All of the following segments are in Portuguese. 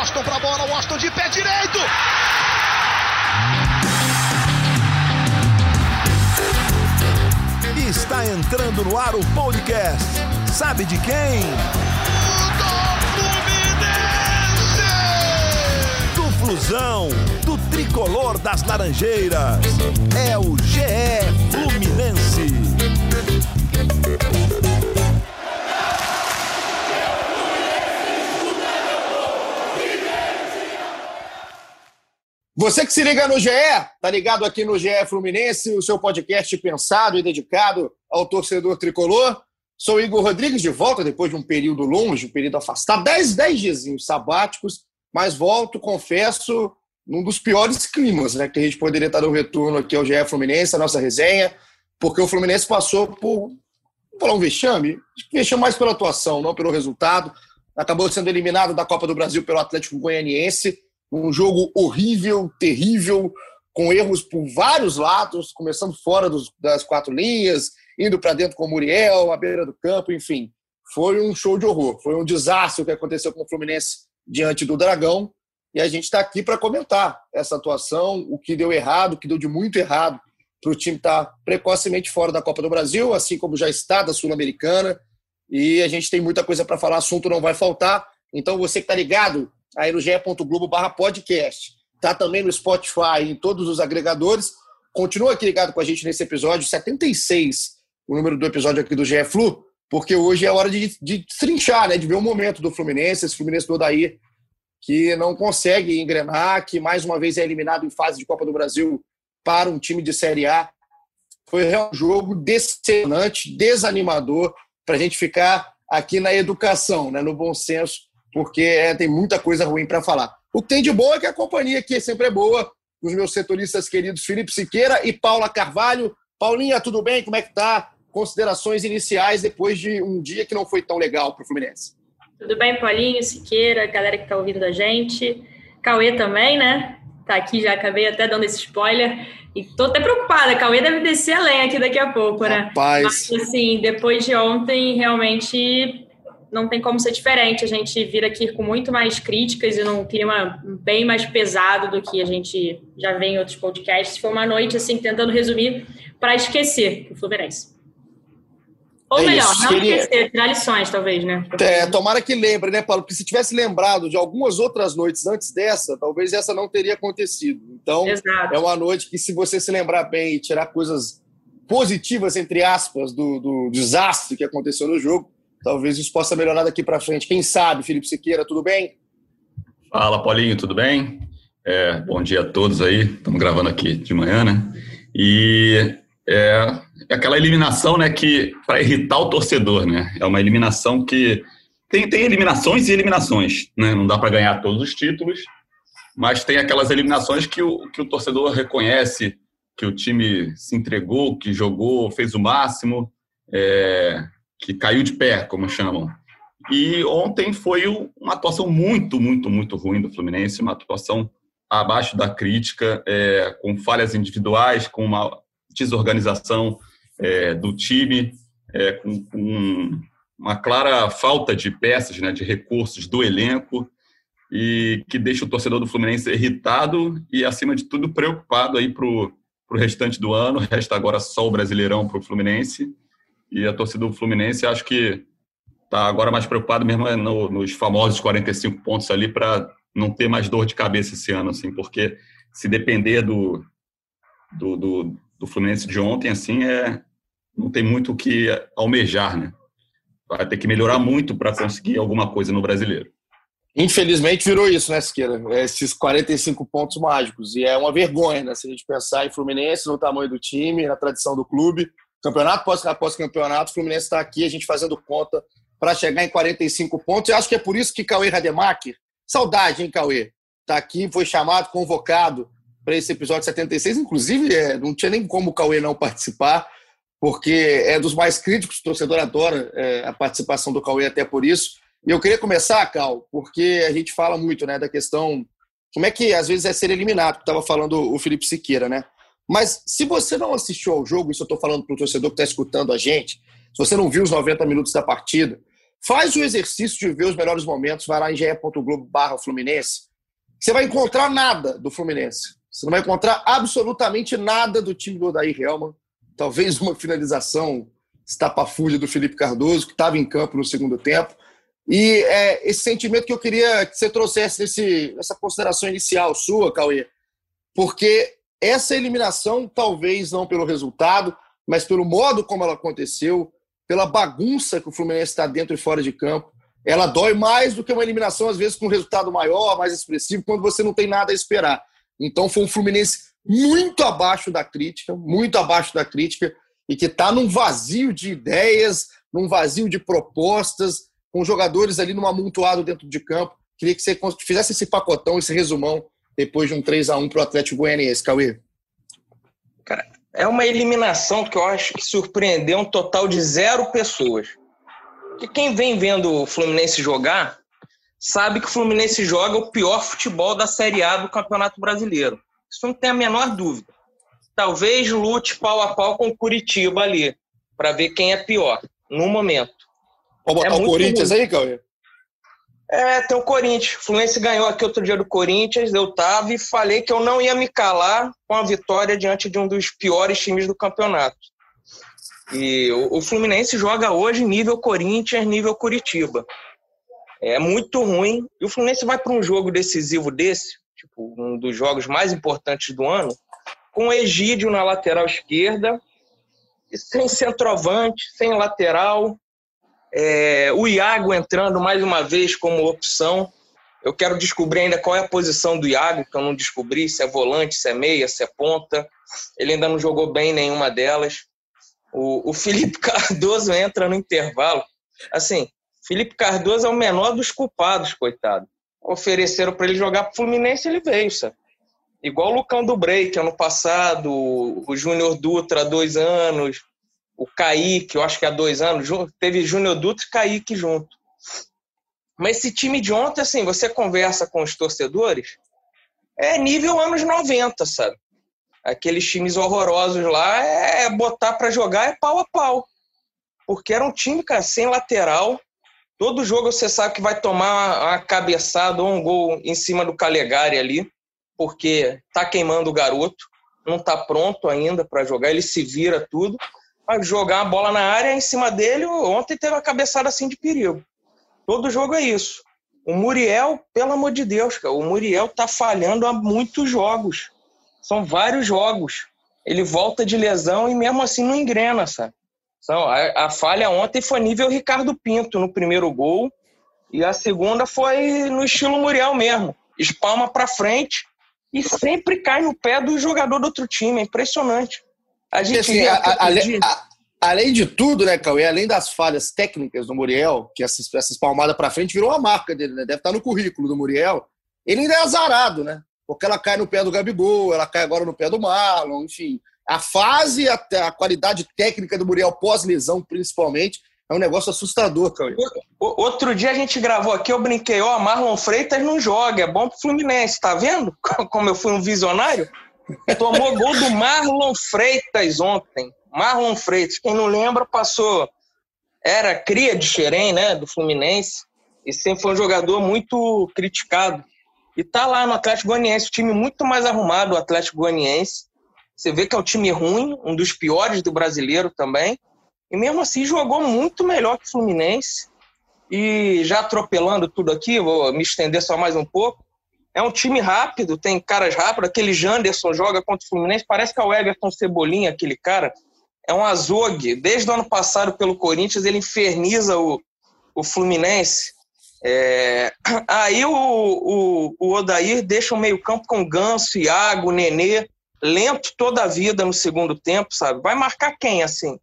Washington pra bola, Washington de pé direito. Está entrando no ar o podcast. Sabe de quem? Do Flusão, do tricolor das Laranjeiras. É o GE Fluminense. Você que se liga no GE, tá ligado aqui no GE Fluminense, o seu podcast pensado e dedicado ao torcedor tricolor. Sou Igor Rodrigues, de volta depois de um período longe, um período afastado, 10, 10 dias sabáticos, mas volto, confesso, num dos piores climas né, que a gente poderia estar no retorno aqui ao GE Fluminense, a nossa resenha, porque o Fluminense passou por, vou falar um vexame, vexame mais pela atuação, não pelo resultado. Acabou sendo eliminado da Copa do Brasil pelo Atlético Goianiense, um jogo horrível, terrível, com erros por vários lados, começando fora dos, das quatro linhas, indo para dentro com o Muriel, à beira do campo, enfim. Foi um show de horror. Foi um desastre o que aconteceu com o Fluminense diante do Dragão. E a gente está aqui para comentar essa atuação, o que deu errado, o que deu de muito errado para o time estar tá precocemente fora da Copa do Brasil, assim como já está da Sul-Americana. E a gente tem muita coisa para falar, assunto não vai faltar. Então, você que está ligado aí no ge.globo barra podcast. Tá também no Spotify, em todos os agregadores. Continua aqui ligado com a gente nesse episódio 76, o número do episódio aqui do GE Flu, porque hoje é hora de, de trinchar, né? De ver o momento do Fluminense, esse Fluminense do Odair, que não consegue engrenar, que mais uma vez é eliminado em fase de Copa do Brasil para um time de Série A. Foi um jogo decepcionante, desanimador, para a gente ficar aqui na educação, né? no bom senso, porque é, tem muita coisa ruim para falar. O que tem de bom é que a companhia aqui sempre é boa, os meus setoristas queridos Felipe Siqueira e Paula Carvalho. Paulinha, tudo bem? Como é que tá? Considerações iniciais depois de um dia que não foi tão legal para o Fluminense. Tudo bem, Paulinho, Siqueira, galera que está ouvindo da gente. Cauê também, né? Tá aqui, já acabei até dando esse spoiler. E tô até preocupada, Cauê deve descer a lenha aqui daqui a pouco, né? Rapaz. Mas, assim, depois de ontem, realmente não tem como ser diferente. A gente vira aqui com muito mais críticas e num clima bem mais pesado do que a gente já vê em outros podcasts. Foi uma noite, assim, tentando resumir para esquecer o Fluminense. Ou é melhor, isso. não Queria... esquecer, tirar lições, talvez, né? É, tomara que lembre, né, Paulo? Porque se tivesse lembrado de algumas outras noites antes dessa, talvez essa não teria acontecido. Então, Exato. é uma noite que, se você se lembrar bem e tirar coisas positivas, entre aspas, do, do desastre que aconteceu no jogo, talvez isso possa melhorar daqui para frente. Quem sabe, Felipe Siqueira, tudo bem? Fala, Paulinho, tudo bem? É, bom dia a todos aí. Estamos gravando aqui de manhã, né? E é, é aquela eliminação, né, que para irritar o torcedor, né? É uma eliminação que tem, tem eliminações e eliminações, né? Não dá para ganhar todos os títulos, mas tem aquelas eliminações que o, que o torcedor reconhece que o time se entregou, que jogou, fez o máximo. É, que caiu de pé, como chamam. E ontem foi uma atuação muito, muito, muito ruim do Fluminense, uma atuação abaixo da crítica, é, com falhas individuais, com uma desorganização é, do time, é, com, com, uma clara falta de peças, né, de recursos do elenco, e que deixa o torcedor do Fluminense irritado e, acima de tudo, preocupado aí para o restante do ano. Resta agora só o Brasileirão para o Fluminense e a torcida do Fluminense acho que está agora mais preocupada mesmo é no, nos famosos 45 pontos ali para não ter mais dor de cabeça esse ano, assim, porque se depender do, do, do, do Fluminense de ontem, assim, é, não tem muito o que almejar, né? Vai ter que melhorar muito para conseguir alguma coisa no brasileiro. Infelizmente virou isso, né, Siqueira? Esses 45 pontos mágicos. E é uma vergonha, né? Se a gente pensar em Fluminense, no tamanho do time, na tradição do clube campeonato após, após campeonato, o Fluminense está aqui, a gente fazendo conta para chegar em 45 pontos. Eu acho que é por isso que Cauê Rademacher, saudade, hein, Cauê? Está aqui, foi chamado, convocado para esse episódio 76. Inclusive, é, não tinha nem como o Cauê não participar, porque é dos mais críticos, o torcedor adora é, a participação do Cauê até por isso. E eu queria começar, Cal, porque a gente fala muito né, da questão como é que às vezes é ser eliminado, que estava falando o Felipe Siqueira, né? Mas se você não assistiu ao jogo, isso eu estou falando para o torcedor que está escutando a gente, se você não viu os 90 minutos da partida, Faz o exercício de ver os melhores momentos, vai lá em ge.globo Fluminense. Você vai encontrar nada do Fluminense. Você não vai encontrar absolutamente nada do time do Odair Helman. Talvez uma finalização estapafúrdia do Felipe Cardoso, que estava em campo no segundo tempo. E é esse sentimento que eu queria que você trouxesse nesse, nessa consideração inicial sua, Cauê, porque essa eliminação, talvez não pelo resultado, mas pelo modo como ela aconteceu, pela bagunça que o Fluminense está dentro e fora de campo, ela dói mais do que uma eliminação, às vezes, com um resultado maior, mais expressivo, quando você não tem nada a esperar. Então, foi um Fluminense muito abaixo da crítica, muito abaixo da crítica, e que está num vazio de ideias, num vazio de propostas, com jogadores ali num amontoado dentro de campo. Queria que você fizesse esse pacotão, esse resumão, depois de um 3 a 1 para o Atlético Goianiense, Cauê. Cara, é uma eliminação que eu acho que surpreendeu um total de zero pessoas. Porque quem vem vendo o Fluminense jogar sabe que o Fluminense joga o pior futebol da Série A do Campeonato Brasileiro. Isso não tem a menor dúvida. Talvez lute pau a pau com o Curitiba ali, para ver quem é pior, no momento. Vamos botar é o Corinthians ruim. aí, Cauê? É, tem o Corinthians. O Fluminense ganhou aqui outro dia do Corinthians, eu tava e falei que eu não ia me calar com a vitória diante de um dos piores times do campeonato. E o Fluminense joga hoje nível Corinthians, nível Curitiba. É muito ruim. E o Fluminense vai para um jogo decisivo desse, tipo, um dos jogos mais importantes do ano, com o Egídio na lateral esquerda, sem centroavante, sem lateral, é, o Iago entrando mais uma vez como opção. Eu quero descobrir ainda qual é a posição do Iago, que eu não descobri, se é volante, se é meia, se é ponta. Ele ainda não jogou bem nenhuma delas. O, o Felipe Cardoso entra no intervalo. Assim, Felipe Cardoso é o menor dos culpados, coitado. Ofereceram para ele jogar para o Fluminense, ele veio, sabe? Igual o Lucão do Break ano passado, o Júnior Dutra dois anos, o Kaique, eu acho que há dois anos, teve Júnior Dutra e Kaique junto. Mas esse time de ontem, assim, você conversa com os torcedores, é nível anos 90, sabe? Aqueles times horrorosos lá, é botar para jogar é pau a pau. Porque era um time, cara, sem lateral. Todo jogo você sabe que vai tomar uma cabeçada ou um gol em cima do Calegari ali, porque tá queimando o garoto, não tá pronto ainda para jogar, ele se vira tudo jogar a bola na área em cima dele. Ontem teve uma cabeçada assim de perigo. Todo jogo é isso. O Muriel, pelo amor de Deus, cara, o Muriel tá falhando há muitos jogos. São vários jogos. Ele volta de lesão e mesmo assim não engrena, sabe? Então, a, a falha ontem foi nível Ricardo Pinto no primeiro gol e a segunda foi no estilo Muriel mesmo. Espalma para frente e sempre cai no pé do jogador do outro time. É impressionante. A gente assim, a, a, a, além de tudo, né, Cauê, além das falhas técnicas do Muriel, que essas, essas palmadas para frente virou a marca dele, né? Deve estar no currículo do Muriel. Ele ainda é azarado, né? Porque ela cai no pé do Gabigol, ela cai agora no pé do Marlon, enfim. A fase, a, a qualidade técnica do Muriel pós-lesão, principalmente, é um negócio assustador, Cauê. Outro dia a gente gravou aqui, eu brinquei, ó, Marlon Freitas não joga, é bom pro Fluminense, tá vendo? Como eu fui um visionário? Tomou gol do Marlon Freitas ontem. Marlon Freitas, quem não lembra, passou. Era cria de Xerém, né? Do Fluminense. E sempre foi um jogador muito criticado. E tá lá no Atlético Goianiense, um time muito mais arrumado, o Atlético Goianiense. Você vê que é um time ruim, um dos piores do brasileiro também. E mesmo assim jogou muito melhor que o Fluminense. E já atropelando tudo aqui, vou me estender só mais um pouco. É um time rápido, tem caras rápidos. Aquele Janderson joga contra o Fluminense, parece que é o Everton Cebolinha, aquele cara. É um azogue. Desde o ano passado, pelo Corinthians, ele inferniza o, o Fluminense. É... Aí o, o, o Odair deixa o meio-campo com Ganso, Iago, Nenê, lento toda a vida no segundo tempo, sabe? Vai marcar quem assim?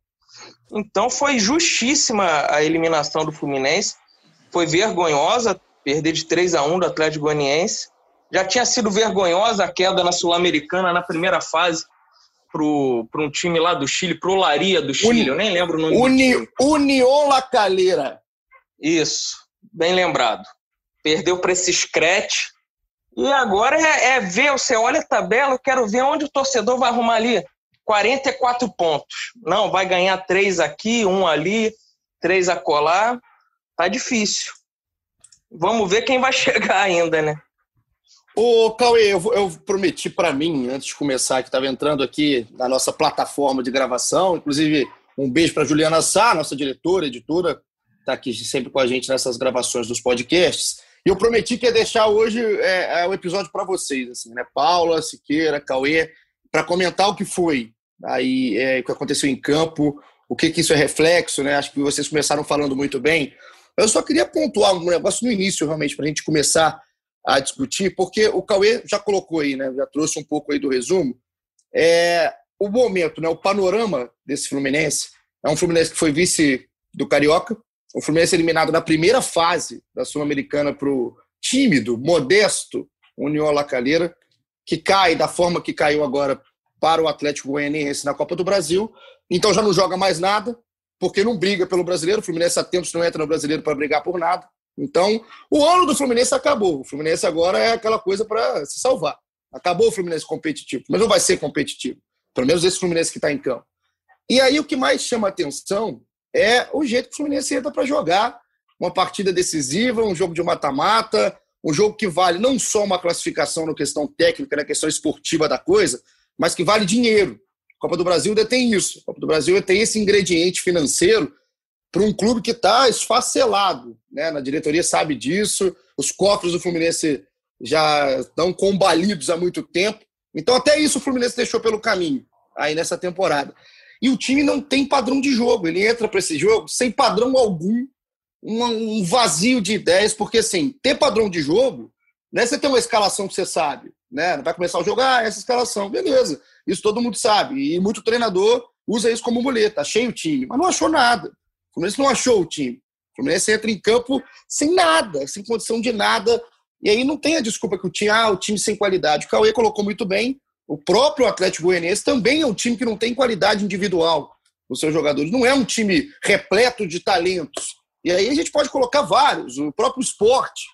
Então foi justíssima a eliminação do Fluminense. Foi vergonhosa perder de 3 a 1 do Atlético Goianiense. Já tinha sido vergonhosa a queda na Sul-Americana na primeira fase para um time lá do Chile, pro Laria do Chile, Uni, eu nem lembro o nome Uni, do time. União La Calera. Isso, bem lembrado. Perdeu para esse Scratch. E agora é, é, ver, você olha a tabela, eu quero ver onde o torcedor vai arrumar ali. 44 pontos. Não, vai ganhar três aqui, um ali, três a colar. tá difícil. Vamos ver quem vai chegar ainda, né? Ô, Cauê, eu, eu prometi para mim, antes de começar, que estava entrando aqui na nossa plataforma de gravação, inclusive um beijo para Juliana Sá, nossa diretora, editora, está aqui sempre com a gente nessas gravações dos podcasts. E eu prometi que ia deixar hoje é, é o episódio para vocês, assim, né? Paula, Siqueira, Cauê, para comentar o que foi aí, é, o que aconteceu em campo, o que, que isso é reflexo, né? Acho que vocês começaram falando muito bem. Eu só queria pontuar um negócio no início, realmente, para a gente começar a discutir, porque o Cauê já colocou aí, né, já trouxe um pouco aí do resumo, é, o momento, né, o panorama desse Fluminense, é um Fluminense que foi vice do Carioca, um Fluminense eliminado na primeira fase da Sul-Americana para o tímido, modesto União La Calera, que cai da forma que caiu agora para o Atlético Goianiense na Copa do Brasil, então já não joga mais nada, porque não briga pelo brasileiro, o Fluminense há tempos não entra no brasileiro para brigar por nada. Então, o ano do Fluminense acabou. O Fluminense agora é aquela coisa para se salvar. Acabou o Fluminense competitivo, mas não vai ser competitivo. Pelo menos esse Fluminense que está em campo. E aí o que mais chama atenção é o jeito que o Fluminense entra para jogar uma partida decisiva, um jogo de mata-mata, um jogo que vale não só uma classificação na questão técnica, na questão esportiva da coisa, mas que vale dinheiro. A Copa do Brasil tem isso. A Copa do Brasil tem esse ingrediente financeiro para um clube que está esfacelado. Né? Na diretoria sabe disso, os cofres do Fluminense já estão combalidos há muito tempo. Então, até isso o Fluminense deixou pelo caminho aí nessa temporada. E o time não tem padrão de jogo. Ele entra para esse jogo sem padrão algum, um vazio de ideias, porque assim, ter padrão de jogo, né? Você tem uma escalação que você sabe, né? Vai começar o jogo, ah, essa escalação, beleza. Isso todo mundo sabe. E muito treinador usa isso como muleta, achei o time, mas não achou nada. Fluminense não achou o time. O Fluminense entra em campo sem nada, sem condição de nada. E aí não tem a desculpa que o time, ah, o time sem qualidade. O Cauê colocou muito bem. O próprio Atlético Goianiense também é um time que não tem qualidade individual nos seus jogadores. Não é um time repleto de talentos. E aí a gente pode colocar vários. O próprio esporte,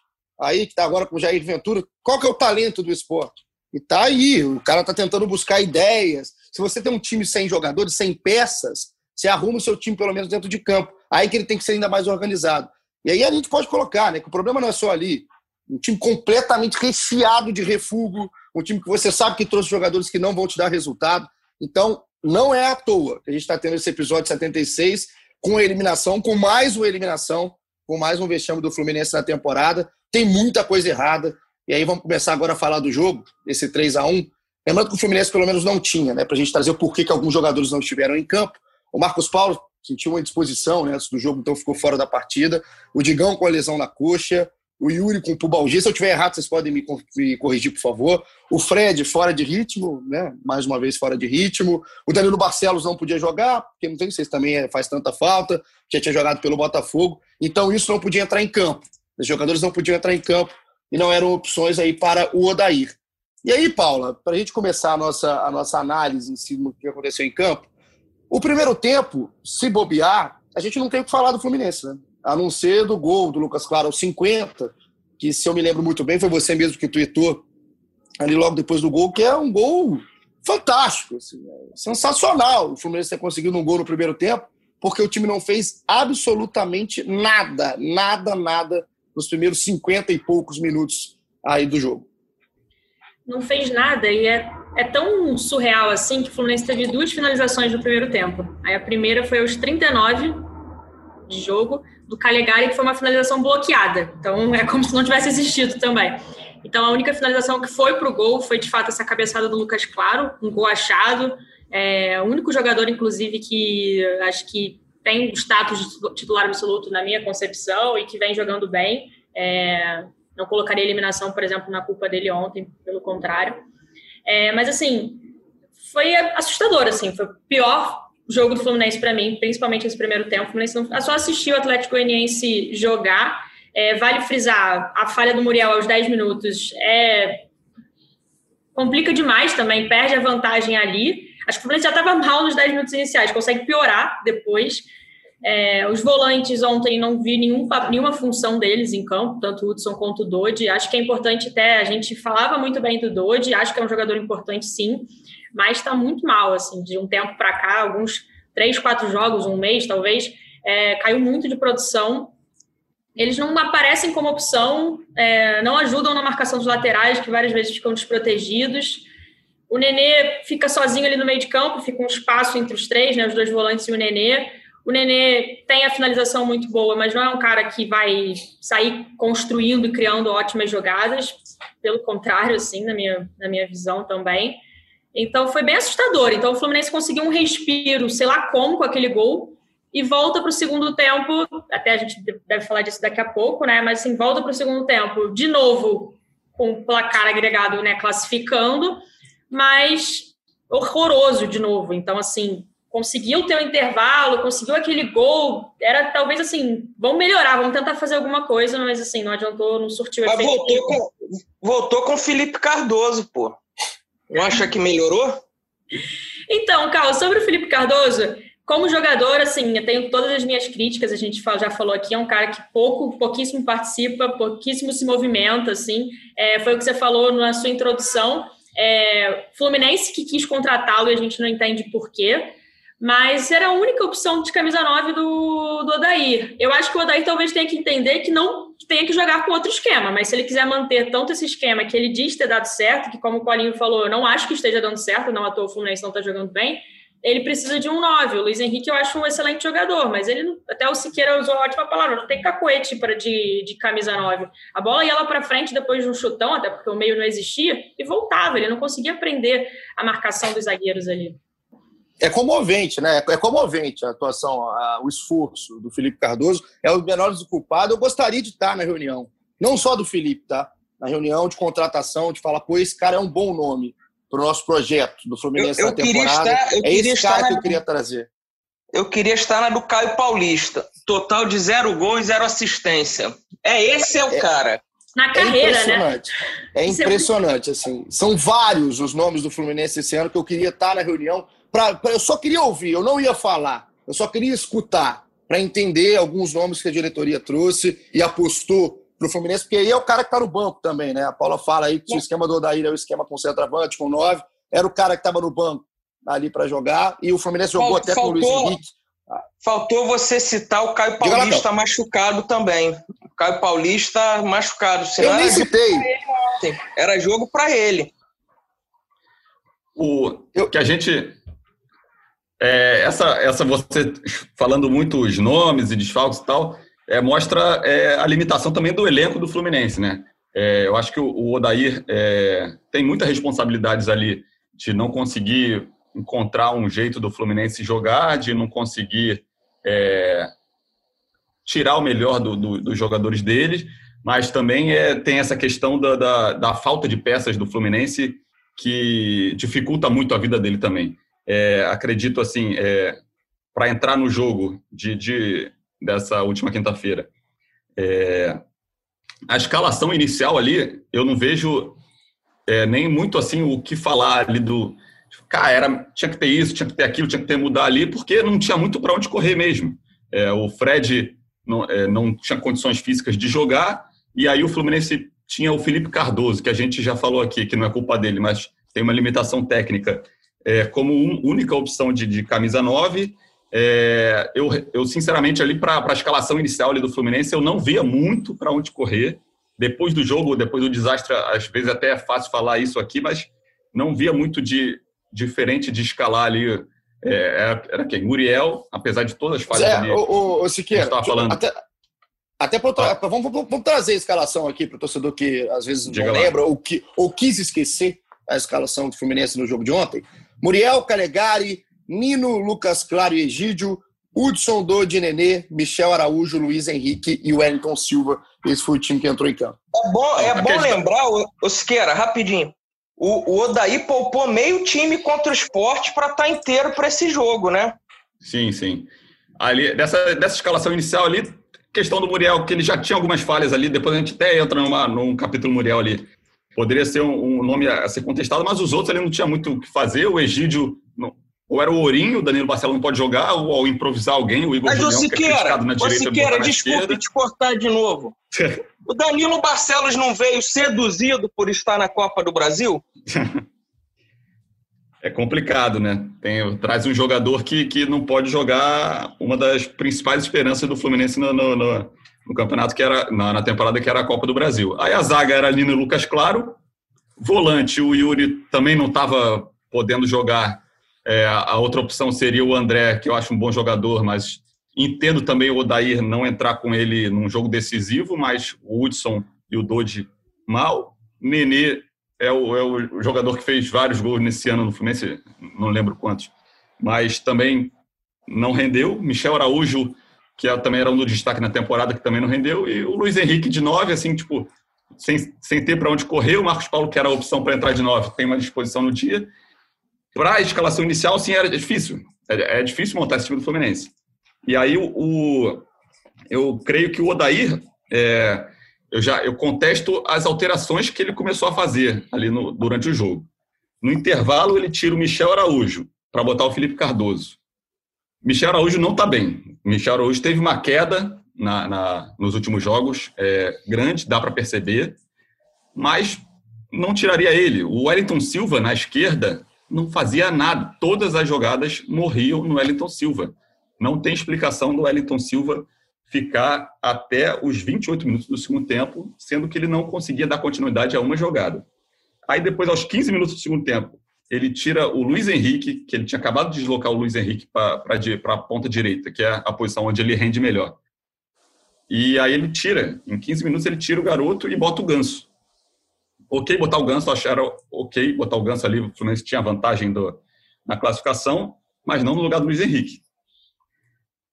aí que está agora com o Jair Ventura. Qual que é o talento do esporte? E tá aí, o cara está tentando buscar ideias. Se você tem um time sem jogadores, sem peças, você arruma o seu time, pelo menos, dentro de campo. Aí que ele tem que ser ainda mais organizado. E aí a gente pode colocar, né? Que o problema não é só ali. Um time completamente recheado de refúgio, um time que você sabe que trouxe jogadores que não vão te dar resultado. Então, não é à toa que a gente está tendo esse episódio 76 com eliminação, com mais uma eliminação, com mais um vexame do Fluminense na temporada. Tem muita coisa errada. E aí vamos começar agora a falar do jogo, esse 3 a 1 Lembrando que o Fluminense pelo menos não tinha, né? Para a gente trazer o porquê que alguns jogadores não estiveram em campo. O Marcos Paulo sentiu uma indisposição né, antes do jogo, então ficou fora da partida. O Digão com a lesão na coxa. O Yuri com pubalgia. Se eu estiver errado, vocês podem me, corrigir, por favor. O Fred fora de ritmo, né? Mais uma vez fora de ritmo. O Danilo Barcelos não podia jogar, porque não tem se também é, faz tanta falta. Já tinha jogado pelo Botafogo. Então isso não podia entrar em campo. Os jogadores não podiam entrar em campo e não eram opções aí para o Odair. E aí, Paula, para a gente começar a nossa, a nossa análise em cima do que aconteceu em campo, o primeiro tempo, se bobear, a gente não tem o que falar do Fluminense, né? A não ser do gol do Lucas Claro aos 50, que se eu me lembro muito bem, foi você mesmo que tweetou ali logo depois do gol, que é um gol fantástico, assim, é sensacional. O Fluminense ter conseguido um gol no primeiro tempo, porque o time não fez absolutamente nada, nada, nada nos primeiros 50 e poucos minutos aí do jogo. Não fez nada e é é tão surreal assim que o Fluminense teve duas finalizações no primeiro tempo. Aí a primeira foi aos 39 de jogo do Calegari, que foi uma finalização bloqueada. Então é como se não tivesse existido também. Então a única finalização que foi para o gol foi de fato essa cabeçada do Lucas Claro, um gol achado. É o único jogador, inclusive, que acho que tem o status de titular absoluto na minha concepção e que vem jogando bem. É, não colocaria eliminação, por exemplo, na culpa dele ontem, pelo contrário. É, mas, assim, foi assustador, assim, foi o pior jogo do Fluminense para mim, principalmente esse primeiro tempo. O Fluminense não, só assistiu o Atlético Goianiense jogar. É, vale frisar, a falha do Muriel aos 10 minutos é complica demais também, perde a vantagem ali. Acho que o Fluminense já estava mal nos 10 minutos iniciais, consegue piorar depois. É, os volantes ontem não vi nenhum, nenhuma função deles em campo, tanto o Hudson quanto o Dodi. Acho que é importante até, a gente falava muito bem do Dodi, acho que é um jogador importante sim, mas está muito mal, assim, de um tempo para cá, alguns três, quatro jogos, um mês talvez, é, caiu muito de produção. eles não aparecem como opção, é, não ajudam na marcação dos laterais, que várias vezes ficam desprotegidos. O Nenê fica sozinho ali no meio de campo, fica um espaço entre os três, né, os dois volantes e o Nenê. O Nenê tem a finalização muito boa, mas não é um cara que vai sair construindo e criando ótimas jogadas. Pelo contrário, assim, na minha, na minha visão também. Então foi bem assustador. Então o Fluminense conseguiu um respiro, sei lá como, com aquele gol, e volta para o segundo tempo. Até a gente deve falar disso daqui a pouco, né? Mas assim, volta para o segundo tempo, de novo, com o placar agregado, né? Classificando, mas horroroso de novo. Então, assim, conseguiu ter o um intervalo, conseguiu aquele gol. Era talvez assim, vamos melhorar, vamos tentar fazer alguma coisa, mas assim, não adiantou, não surtiu mas efeito. Voltou com, voltou com o Felipe Cardoso, pô. Não acha que melhorou? Então, Carlos, sobre o Felipe Cardoso, como jogador, assim, eu tenho todas as minhas críticas, a gente já falou aqui, é um cara que pouco, pouquíssimo participa, pouquíssimo se movimenta, assim, é, foi o que você falou na sua introdução, é, Fluminense que quis contratá-lo e a gente não entende por quê, mas era a única opção de camisa 9 do, do Odair. Eu acho que o Odair talvez tenha que entender que não tenha que jogar com outro esquema, mas se ele quiser manter tanto esse esquema que ele diz ter dado certo, que como o Paulinho falou, eu não acho que esteja dando certo, não à toa o Fluminense não está jogando bem, ele precisa de um 9. O Luiz Henrique eu acho um excelente jogador, mas ele até o Siqueira usou a ótima palavra, não tem cacoete para de, de camisa 9. A bola ia lá para frente depois de um chutão, até porque o meio não existia, e voltava, ele não conseguia prender a marcação dos zagueiros ali é comovente, né? É comovente a atuação, a, o esforço do Felipe Cardoso. É o menor do culpado. Eu gostaria de estar na reunião, não só do Felipe, tá? Na reunião de contratação, de falar, pô, esse cara é um bom nome para o nosso projeto do Fluminense eu, eu na temporada. Estar, é esse cara na... que eu queria trazer. Eu queria estar na do Caio Paulista. Total de zero gol e zero assistência. É esse é o é, cara. Na carreira, é impressionante. né? É impressionante, assim. São vários os nomes do Fluminense esse ano que eu queria estar na reunião pra, pra, eu só queria ouvir, eu não ia falar, eu só queria escutar para entender alguns nomes que a diretoria trouxe e apostou para o Fluminense, porque aí é o cara que está no banco também, né? A Paula fala aí que o esquema do Odair é o esquema com centroavante, com nove, era o cara que estava no banco ali para jogar, e o Fluminense jogou até faltou, com o Luiz Henrique. Faltou você citar o Caio Paulista machucado também. O Caio Paulista machucado. Eu nem citei. Era jogo para ele. O que a gente é, essa, essa você falando muito os nomes e desfalques e tal, é, mostra é, a limitação também do elenco do Fluminense, né? É, eu acho que o, o Odair é, tem muitas responsabilidades ali de não conseguir encontrar um jeito do Fluminense jogar, de não conseguir é, tirar o melhor do, do, dos jogadores deles, mas também é, tem essa questão da, da, da falta de peças do Fluminense que dificulta muito a vida dele também é, acredito assim, é, para entrar no jogo de, de dessa última quinta-feira, é, a escalação inicial ali, eu não vejo é, nem muito assim o que falar ali do. Cara, era, tinha que ter isso, tinha que ter aquilo, tinha que ter mudar ali, porque não tinha muito para onde correr mesmo. É, o Fred não, é, não tinha condições físicas de jogar, e aí o Fluminense tinha o Felipe Cardoso, que a gente já falou aqui, que não é culpa dele, mas tem uma limitação técnica é, como um, única opção de, de camisa 9. É, eu, eu, sinceramente, ali para a escalação inicial ali do Fluminense, eu não via muito para onde correr. Depois do jogo, depois do desastre, às vezes até é fácil falar isso aqui, mas não via muito de diferente de escalar ali. É, era quem? Muriel, apesar de todas as falhas é, ali. O, o, o Siqueira, falando. Até, até pra, ah. vamos, vamos, vamos, trazer a escalação aqui para o torcedor que às vezes Diga não lá. lembra ou, que, ou quis esquecer a escalação do Fluminense no jogo de ontem. Muriel Calegari, Nino Lucas Claro e Egídio, Hudson Dodi Nenê, Michel Araújo, Luiz Henrique e Wellington Silva. Esse foi o time que entrou em campo. É bom, é bom lembrar, o Siqueira, rapidinho. O, o Odaí poupou meio time contra o esporte para estar tá inteiro para esse jogo, né? Sim, sim. Ali, dessa, dessa escalação inicial ali, questão do Muriel, que ele já tinha algumas falhas ali, depois a gente até entra numa, num capítulo Muriel ali poderia ser um, um, nome a ser contestado, mas os outros ali não tinha muito o que fazer. O Egídio, não, ou era o Ourinho, o Danilo Barcelos não pode jogar, ou ao improvisar alguém, o Igor mas Julião, que é na direita. Siqueira, desculpe te cortar de novo. o Danilo Barcelos não veio seduzido por estar na Copa do Brasil? É complicado, né? Tem, traz um jogador que, que não pode jogar uma das principais esperanças do Fluminense no, no, no no campeonato que era na, na, temporada que era a Copa do Brasil. Aí a zaga era Lino Lucas Claro, volante o Yuri também não estava podendo jogar. É, a outra opção seria o André, que eu acho um bom jogador, mas entendo também o Odair não entrar com ele num jogo decisivo, mas o Hudson e o Dodi mal. Nenê é o, é o jogador que fez vários gols nesse ano no Fluminense, não lembro quantos, mas também não rendeu. Michel Araújo que é, também era um do destaque na temporada, que também não rendeu, e o Luiz Henrique de 9, assim, tipo, sem, sem ter para onde correr, o Marcos Paulo, que era a opção para entrar de 9, tem uma disposição no dia. Para a escalação inicial, sim, era difícil. É, é, difícil montar esse time do Fluminense. E aí, o, o eu creio que o Odair, é, eu já eu contesto as alterações que ele começou a fazer ali no, durante o jogo. No intervalo, ele tira o Michel Araújo para botar o Felipe Cardoso. Michel Araújo não está bem. Michel Araújo teve uma queda na, na nos últimos jogos, é, grande, dá para perceber, mas não tiraria ele. O Wellington Silva, na esquerda, não fazia nada. Todas as jogadas morriam no Wellington Silva. Não tem explicação do Wellington Silva ficar até os 28 minutos do segundo tempo, sendo que ele não conseguia dar continuidade a uma jogada. Aí depois, aos 15 minutos do segundo tempo, ele tira o Luiz Henrique, que ele tinha acabado de deslocar o Luiz Henrique para a ponta direita, que é a posição onde ele rende melhor. E aí ele tira, em 15 minutos ele tira o garoto e bota o ganso. Ok botar o ganso, acharam ok botar o ganso ali, o Fluminense tinha vantagem do, na classificação, mas não no lugar do Luiz Henrique.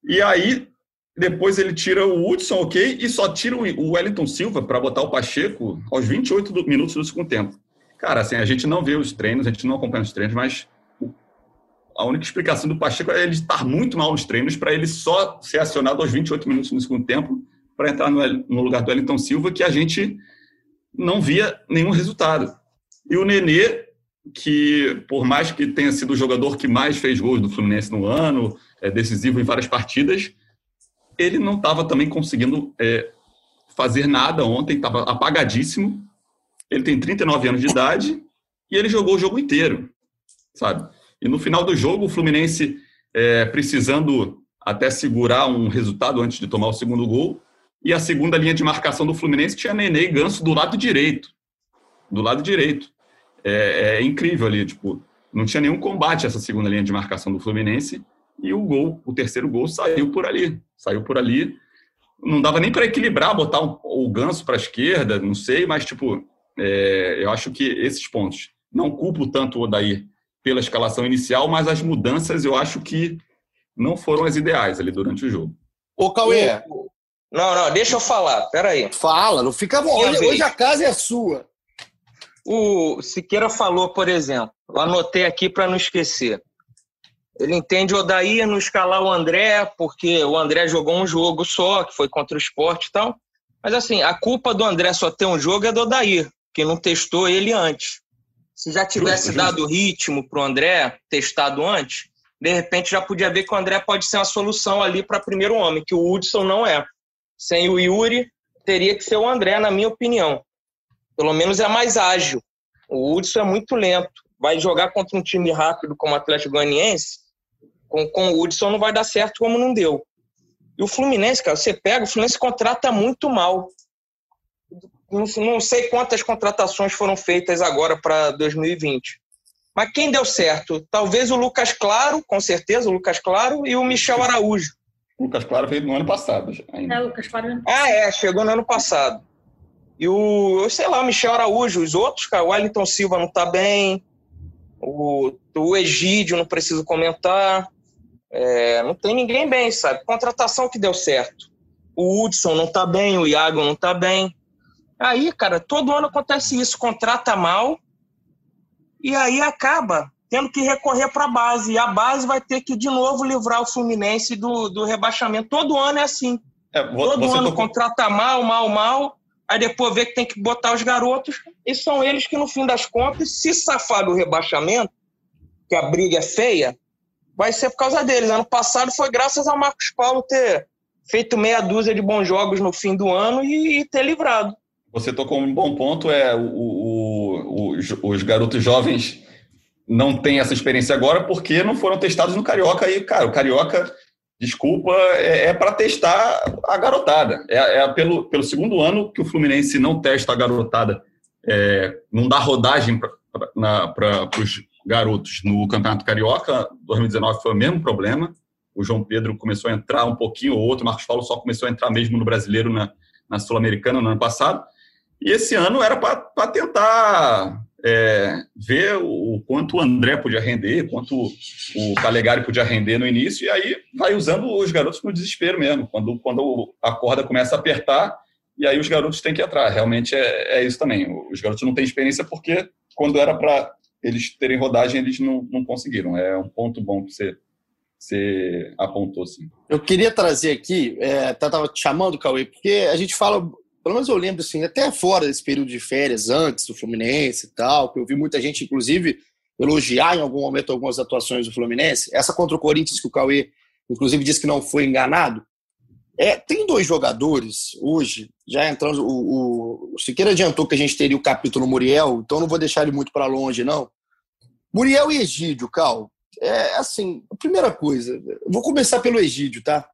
E aí, depois ele tira o Hudson, ok, e só tira o Wellington Silva para botar o Pacheco aos 28 minutos do segundo tempo. Cara, assim, a gente não vê os treinos, a gente não acompanha os treinos, mas a única explicação do Pacheco é ele estar muito mal nos treinos para ele só ser acionado aos 28 minutos no segundo tempo para entrar no, lugar do Wellington Silva, que a gente não via nenhum resultado. E o Nenê, que por mais que tenha sido o jogador que mais fez gols do Fluminense no ano, é decisivo em várias partidas, ele não estava também conseguindo é, fazer nada ontem, estava apagadíssimo ele tem 39 anos de idade e ele jogou o jogo inteiro, sabe? E no final do jogo, o Fluminense é, precisando até segurar um resultado antes de tomar o segundo gol, e a segunda linha de marcação do Fluminense tinha Nenê e Ganso do lado direito. Do lado direito. É, é, incrível ali, tipo, não tinha nenhum combate essa segunda linha de marcação do Fluminense, e o gol, o terceiro gol saiu por ali. Saiu por ali. Não dava nem para equilibrar, botar o, o Ganso para a esquerda, não sei, mas, tipo, é, eu acho que esses pontos, não culpo tanto o Odair pela escalação inicial, mas as mudanças eu acho que não foram as ideais ali durante o jogo. Ô, Cauê. Não, não, deixa eu falar, peraí. Fala, não fica bom. Hoje, hoje, a casa é sua. O Siqueira falou, por exemplo, eu anotei aqui para não esquecer. Ele entende o Odair no escalar o André, porque o André jogou um jogo só, que foi contra o esporte e tal. Mas assim, a culpa do André só ter um jogo é do Odair que não testou ele antes. Se já tivesse justo, dado justo. ritmo para o André, testado antes, de repente já podia ver que o André pode ser uma solução ali para primeiro homem, que o Hudson não é. Sem o Yuri, teria que ser o André, na minha opinião. Pelo menos é mais ágil. O Hudson é muito lento. Vai jogar contra um time rápido como o Atlético Goianiense, com, com o Hudson não vai dar certo como não deu. E o Fluminense, cara, você pega, o Fluminense contrata muito mal não, não sei quantas contratações foram feitas agora para 2020. Mas quem deu certo? Talvez o Lucas Claro, com certeza, o Lucas Claro e o Michel Araújo. O Lucas Claro veio no ano passado. Ainda. É, Lucas Claro. Ah, é, chegou no ano passado. E o, sei lá, o Michel Araújo, os outros, cara, o Wellington Silva não está bem, o, o Egídio não preciso comentar. É, não tem ninguém bem, sabe? Contratação que deu certo. O Hudson não está bem, o Iago não está bem. Aí, cara, todo ano acontece isso, contrata mal e aí acaba tendo que recorrer para a base. E a base vai ter que, de novo, livrar o Fluminense do, do rebaixamento. Todo ano é assim. É, todo ano tocou... contrata mal, mal, mal. Aí depois vê que tem que botar os garotos. E são eles que, no fim das contas, se safar do rebaixamento, que a briga é feia, vai ser por causa deles. Ano passado foi graças ao Marcos Paulo ter feito meia dúzia de bons jogos no fim do ano e, e ter livrado você tocou um bom ponto, é o, o, o, os garotos jovens não têm essa experiência agora porque não foram testados no Carioca. E, cara, o Carioca desculpa, é, é para testar a garotada. É, é, pelo, pelo segundo ano que o Fluminense não testa a garotada, é, não dá rodagem para os garotos. No Campeonato Carioca, 2019 foi o mesmo problema. O João Pedro começou a entrar um pouquinho, o outro, Marcos Paulo, só começou a entrar mesmo no brasileiro na, na Sul-Americana no ano passado. E esse ano era para tentar é, ver o quanto o André podia render, quanto o Calegari podia render no início, e aí vai usando os garotos no desespero mesmo, quando, quando a corda começa a apertar, e aí os garotos têm que entrar. Realmente é, é isso também. Os garotos não têm experiência porque quando era para eles terem rodagem, eles não, não conseguiram. É um ponto bom para você, você apontou, sim. Eu queria trazer aqui, é, tá, tava te chamando, Cauê, porque a gente fala pelo menos eu lembro assim, até fora desse período de férias, antes do Fluminense e tal, que eu vi muita gente, inclusive, elogiar em algum momento algumas atuações do Fluminense. Essa contra o Corinthians, que o Cauê, inclusive, disse que não foi enganado. É, tem dois jogadores hoje, já entrando. O, o, o Siqueira adiantou que a gente teria o capítulo Muriel, então não vou deixar ele muito para longe, não. Muriel e Egídio, Cal, é assim, primeira coisa, vou começar pelo Egídio, tá?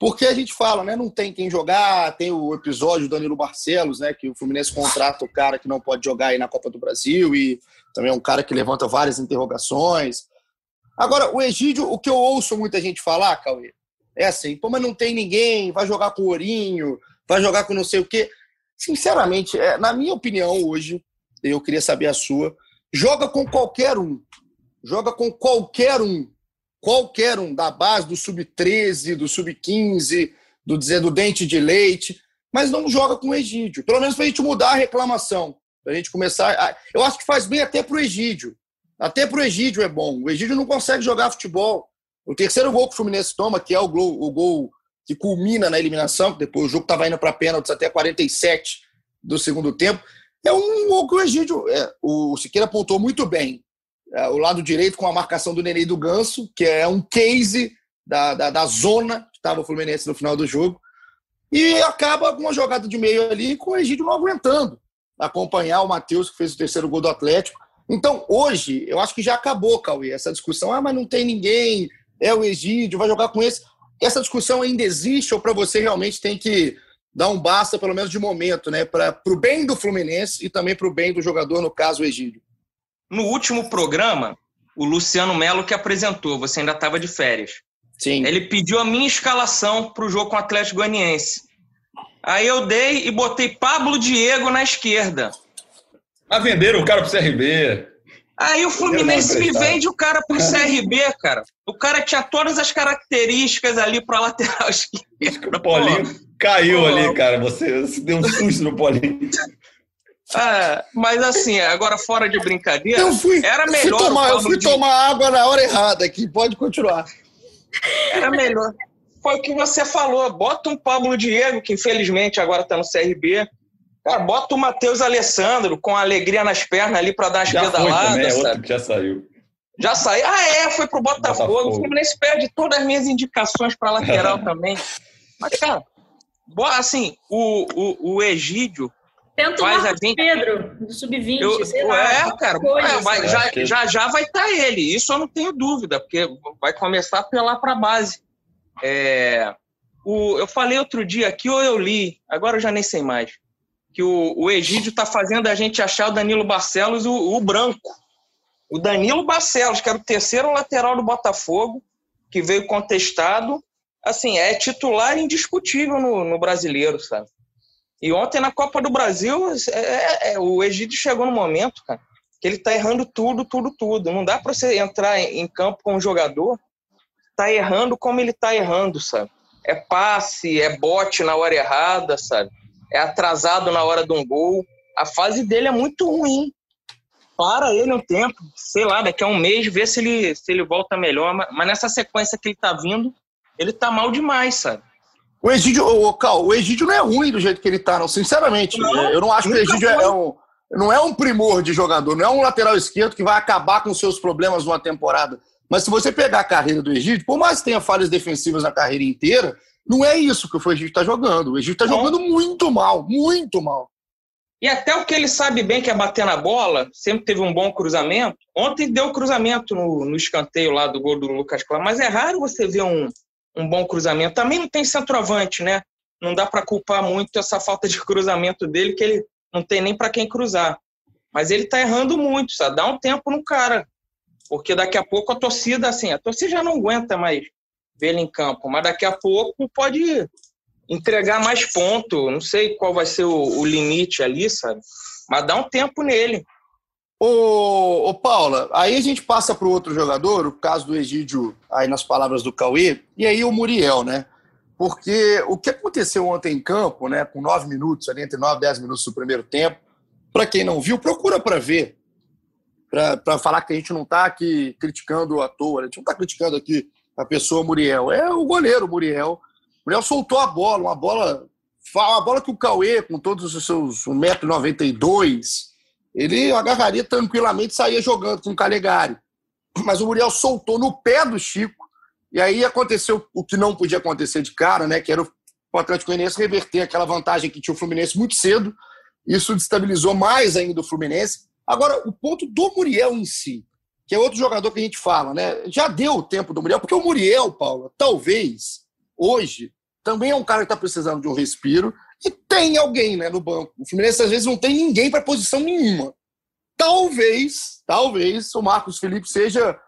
Porque a gente fala, né? Não tem quem jogar, tem o episódio do Danilo Barcelos, né? Que o Fluminense contrata o cara que não pode jogar aí na Copa do Brasil e também é um cara que levanta várias interrogações. Agora, o Egídio, o que eu ouço muita gente falar, Cauê, é assim, pô, mas não tem ninguém, vai jogar com o Ourinho, vai jogar com não sei o quê. Sinceramente, é, na minha opinião, hoje, eu queria saber a sua, joga com qualquer um. Joga com qualquer um qualquer um da base do sub-13, do sub-15, do dizer do dente de leite, mas não joga com o Egídio. Pelo menos para a gente mudar a reclamação, para a gente começar. A... Eu acho que faz bem até para o Egídio. Até para o Egídio é bom. O Egídio não consegue jogar futebol. O terceiro gol que o Fluminense toma, que é o gol, o gol que culmina na eliminação, depois o jogo estava indo para pênaltis até 47 do segundo tempo, é um gol que o Egídio. É, o Siqueira apontou muito bem. É, o lado direito com a marcação do Nenê e do Ganso, que é um case da, da, da zona que estava o Fluminense no final do jogo. E acaba com uma jogada de meio ali com o Egídio não aguentando acompanhar o Matheus, que fez o terceiro gol do Atlético. Então, hoje, eu acho que já acabou, Cauê, essa discussão. Ah, mas não tem ninguém, é o Egídio, vai jogar com esse. Essa discussão ainda existe ou para você realmente tem que dar um basta, pelo menos de momento, né? Para o bem do Fluminense e também para o bem do jogador, no caso, o Egídio. No último programa, o Luciano Melo que apresentou, você ainda estava de férias. Sim. Ele pediu a minha escalação para o jogo com o Atlético Goianiense. Aí eu dei e botei Pablo Diego na esquerda. A venderam o cara pro CRB. Aí o Fluminense me vende o cara pro CRB, cara. O cara tinha todas as características ali para lateral esquerda. O Paulinho Pô. caiu Pô. ali, cara. Você deu um susto no Paulinho. É, mas assim, agora fora de brincadeira, eu fui, era melhor. Fui tomar, eu fui de... tomar água na hora errada aqui, pode continuar. Era melhor. Foi o que você falou. Bota um Pablo Diego, que infelizmente agora está no CRB. Cara, bota o Matheus Alessandro com alegria nas pernas ali para dar as já pedaladas. Foi também, é outro que já saiu. Já saiu. Ah, é, foi pro Botafogo. Botafogo. O Fluminense perde todas as minhas indicações para lateral também. Mas, cara, assim, o, o, o Egídio Tenta o Marcos gente... Pedro, do Sub-20, sei lá. É, cara, é, vai, já, já, já vai estar tá ele. Isso eu não tenho dúvida, porque vai começar a apelar para a base. É, o, eu falei outro dia aqui, ou eu li, agora eu já nem sei mais, que o, o Egídio está fazendo a gente achar o Danilo Barcelos o, o branco. O Danilo Barcelos, que era o terceiro lateral do Botafogo, que veio contestado, assim, é titular indiscutível no, no brasileiro, sabe? E ontem na Copa do Brasil, é, é, é, o Egídio chegou no momento, cara, que ele tá errando tudo, tudo, tudo. Não dá para você entrar em campo com um jogador tá errando como ele tá errando, sabe? É passe, é bote na hora errada, sabe? É atrasado na hora de um gol. A fase dele é muito ruim. Para ele um tempo, sei lá, daqui a um mês, ver se ele, se ele volta melhor. Mas nessa sequência que ele tá vindo, ele tá mal demais, sabe? O Egídio, o, Cal, o Egídio não é ruim do jeito que ele tá, não. Sinceramente, não, eu não acho que o Egídio é, é um, não é um primor de jogador, não é um lateral esquerdo que vai acabar com seus problemas numa temporada. Mas se você pegar a carreira do Egídio, por mais que tenha falhas defensivas na carreira inteira, não é isso que o Egídio está jogando. O Egídio está jogando muito mal, muito mal. E até o que ele sabe bem que é bater na bola, sempre teve um bom cruzamento. Ontem deu cruzamento no, no escanteio lá do gol do Lucas Claro, mas é raro você ver um, um bom cruzamento. Também não tem centroavante, né? Não dá para culpar muito essa falta de cruzamento dele, que ele não tem nem para quem cruzar. Mas ele está errando muito, sabe? Dá um tempo no cara. Porque daqui a pouco a torcida, assim, a torcida já não aguenta mais ver ele em campo, mas daqui a pouco pode entregar mais ponto. Não sei qual vai ser o, o limite ali, sabe? Mas dá um tempo nele. Ô, ô Paula, aí a gente passa para o outro jogador, o caso do Egídio, aí nas palavras do Cauê, e aí o Muriel, né? Porque o que aconteceu ontem em campo, né, com nove minutos, ali entre nove e dez minutos do primeiro tempo, para quem não viu, procura para ver, para falar que a gente não está aqui criticando à toa, a gente não está criticando aqui a pessoa Muriel, é o goleiro Muriel. O Muriel soltou a bola, uma bola, uma bola que o Cauê, com todos os seus 1,92m, ele agarraria tranquilamente saía jogando com o Calegari. Mas o Muriel soltou no pé do Chico, e aí aconteceu o que não podia acontecer de cara, né? Que era o Atlético Goianiense reverter aquela vantagem que tinha o Fluminense muito cedo. Isso destabilizou mais ainda o Fluminense. Agora, o ponto do Muriel em si, que é outro jogador que a gente fala, né? Já deu o tempo do Muriel, porque o Muriel, Paula, talvez, hoje, também é um cara que está precisando de um respiro e tem alguém né, no banco. O Fluminense às vezes não tem ninguém para posição nenhuma. Talvez, talvez o Marcos Felipe seja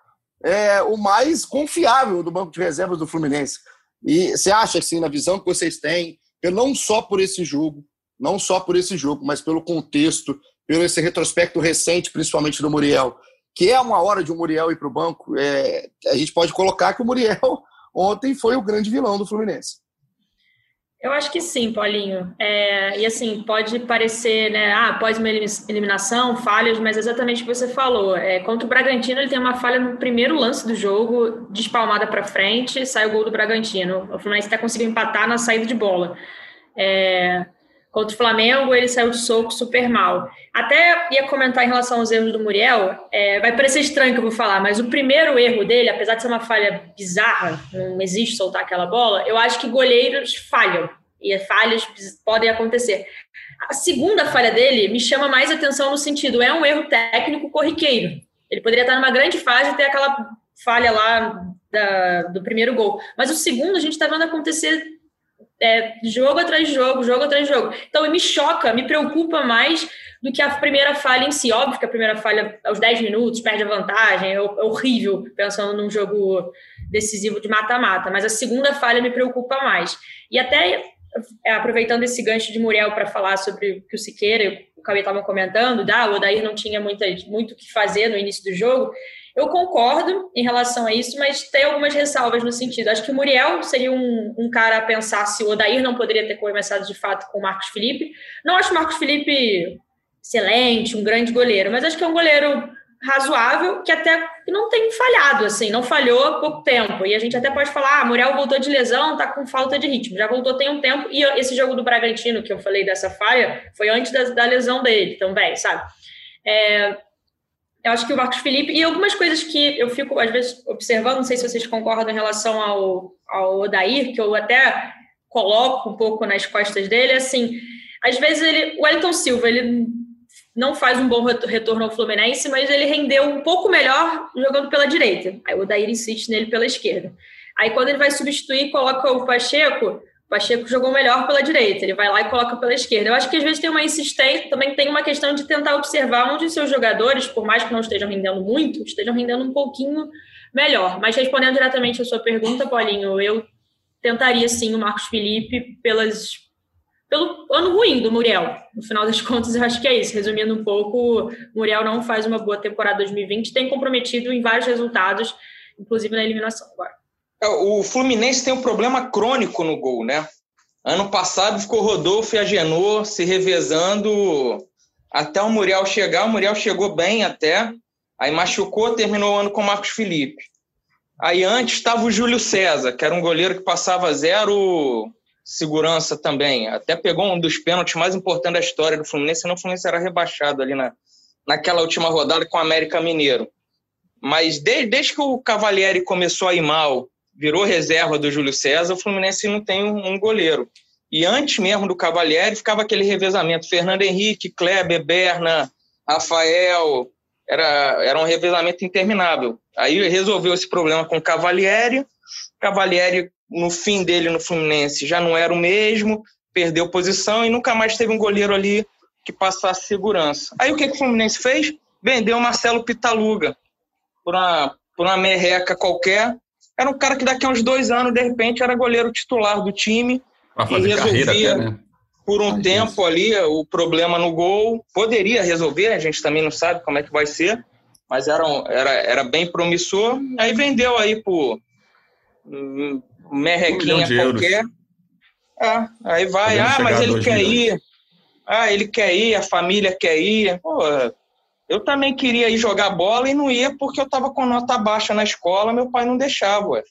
é, o mais confiável do banco de reservas do Fluminense. E você acha, assim, na visão que vocês têm, não só por esse jogo, não só por esse jogo, mas pelo contexto, pelo esse retrospecto recente, principalmente do Muriel, que é uma hora de um Muriel ir para o banco, é, a gente pode colocar que o Muriel ontem foi o grande vilão do Fluminense. Eu acho que sim, Paulinho. É, e assim, pode parecer, né? Ah, após uma eliminação, falhas, mas exatamente o que você falou. É, contra o Bragantino, ele tem uma falha no primeiro lance do jogo, despalmada para frente, sai o gol do Bragantino. O Fluminense está conseguindo empatar na saída de bola. É, contra o Flamengo, ele saiu de soco super mal. Até ia comentar em relação aos erros do Muriel, é, vai parecer estranho que eu vou falar, mas o primeiro erro dele, apesar de ser uma falha bizarra, não existe soltar aquela bola, eu acho que goleiros falham, e falhas podem acontecer. A segunda falha dele me chama mais atenção no sentido, é um erro técnico corriqueiro. Ele poderia estar numa grande fase e ter aquela falha lá da, do primeiro gol. Mas o segundo a gente está vendo acontecer é, jogo atrás de jogo, jogo atrás de jogo. Então me choca, me preocupa mais do que a primeira falha em si. Óbvio que a primeira falha aos 10 minutos perde a vantagem, é, é horrível pensando num jogo decisivo de mata-mata, mas a segunda falha me preocupa mais. E até é, aproveitando esse gancho de Muriel para falar sobre o que o Siqueira e o Cauê estavam comentando, da, o Odair não tinha muita, muito o que fazer no início do jogo, eu concordo em relação a isso, mas tem algumas ressalvas no sentido. Acho que o Muriel seria um, um cara a pensar se o Odair não poderia ter começado de fato com o Marcos Felipe. Não acho o Marcos Felipe excelente, um grande goleiro, mas acho que é um goleiro razoável que até não tem falhado, assim, não falhou há pouco tempo. E a gente até pode falar, ah, Muriel voltou de lesão, tá com falta de ritmo. Já voltou tem um tempo. E esse jogo do Bragantino, que eu falei dessa falha, foi antes da, da lesão dele também, sabe? É, eu acho que o Marcos Felipe, e algumas coisas que eu fico, às vezes, observando, não sei se vocês concordam em relação ao, ao Odair, que eu até coloco um pouco nas costas dele, assim, às vezes ele, o Elton Silva, ele não faz um bom retorno ao Fluminense, mas ele rendeu um pouco melhor jogando pela direita. Aí o Odair insiste nele pela esquerda. Aí quando ele vai substituir, coloca o Pacheco, Pacheco jogou melhor pela direita, ele vai lá e coloca pela esquerda. Eu acho que às vezes tem uma insistência, também tem uma questão de tentar observar onde seus jogadores, por mais que não estejam rendendo muito, estejam rendendo um pouquinho melhor. Mas respondendo diretamente a sua pergunta, Paulinho, eu tentaria sim o Marcos Felipe pelas pelo ano ruim do Muriel. No final das contas, eu acho que é isso. Resumindo um pouco, Muriel não faz uma boa temporada 2020, tem comprometido em vários resultados, inclusive na eliminação agora. É, o Fluminense tem um problema crônico no gol, né? Ano passado ficou Rodolfo e Agenor se revezando até o Muriel chegar. O Muriel chegou bem até, aí machucou, terminou o ano com o Marcos Felipe. Aí antes estava o Júlio César, que era um goleiro que passava zero segurança também. Até pegou um dos pênaltis mais importantes da história do Fluminense, senão o Fluminense era rebaixado ali na, naquela última rodada com o América Mineiro. Mas desde, desde que o Cavalieri começou a ir mal, virou reserva do Júlio César, o Fluminense não tem um, um goleiro. E antes mesmo do Cavalieri, ficava aquele revezamento. Fernando Henrique, Kleber, Berna, Rafael. Era, era um revezamento interminável. Aí resolveu esse problema com o Cavalieri. Cavalieri no fim dele no Fluminense já não era o mesmo, perdeu posição e nunca mais teve um goleiro ali que passasse segurança. Aí o que, que o Fluminense fez? Vendeu o Marcelo Pitaluga por uma, por uma merreca qualquer. Era um cara que daqui a uns dois anos, de repente, era goleiro titular do time. Pra fazer e resolvia, até, né? por um tempo ali, o problema no gol. Poderia resolver, a gente também não sabe como é que vai ser, mas era, era, era bem promissor. Aí vendeu aí por merrequinha um qualquer. É, aí vai, ah, mas ele quer ir. Ah, ele quer ir, a família quer ir. Pô, eu também queria ir jogar bola e não ia porque eu estava com nota baixa na escola, meu pai não deixava.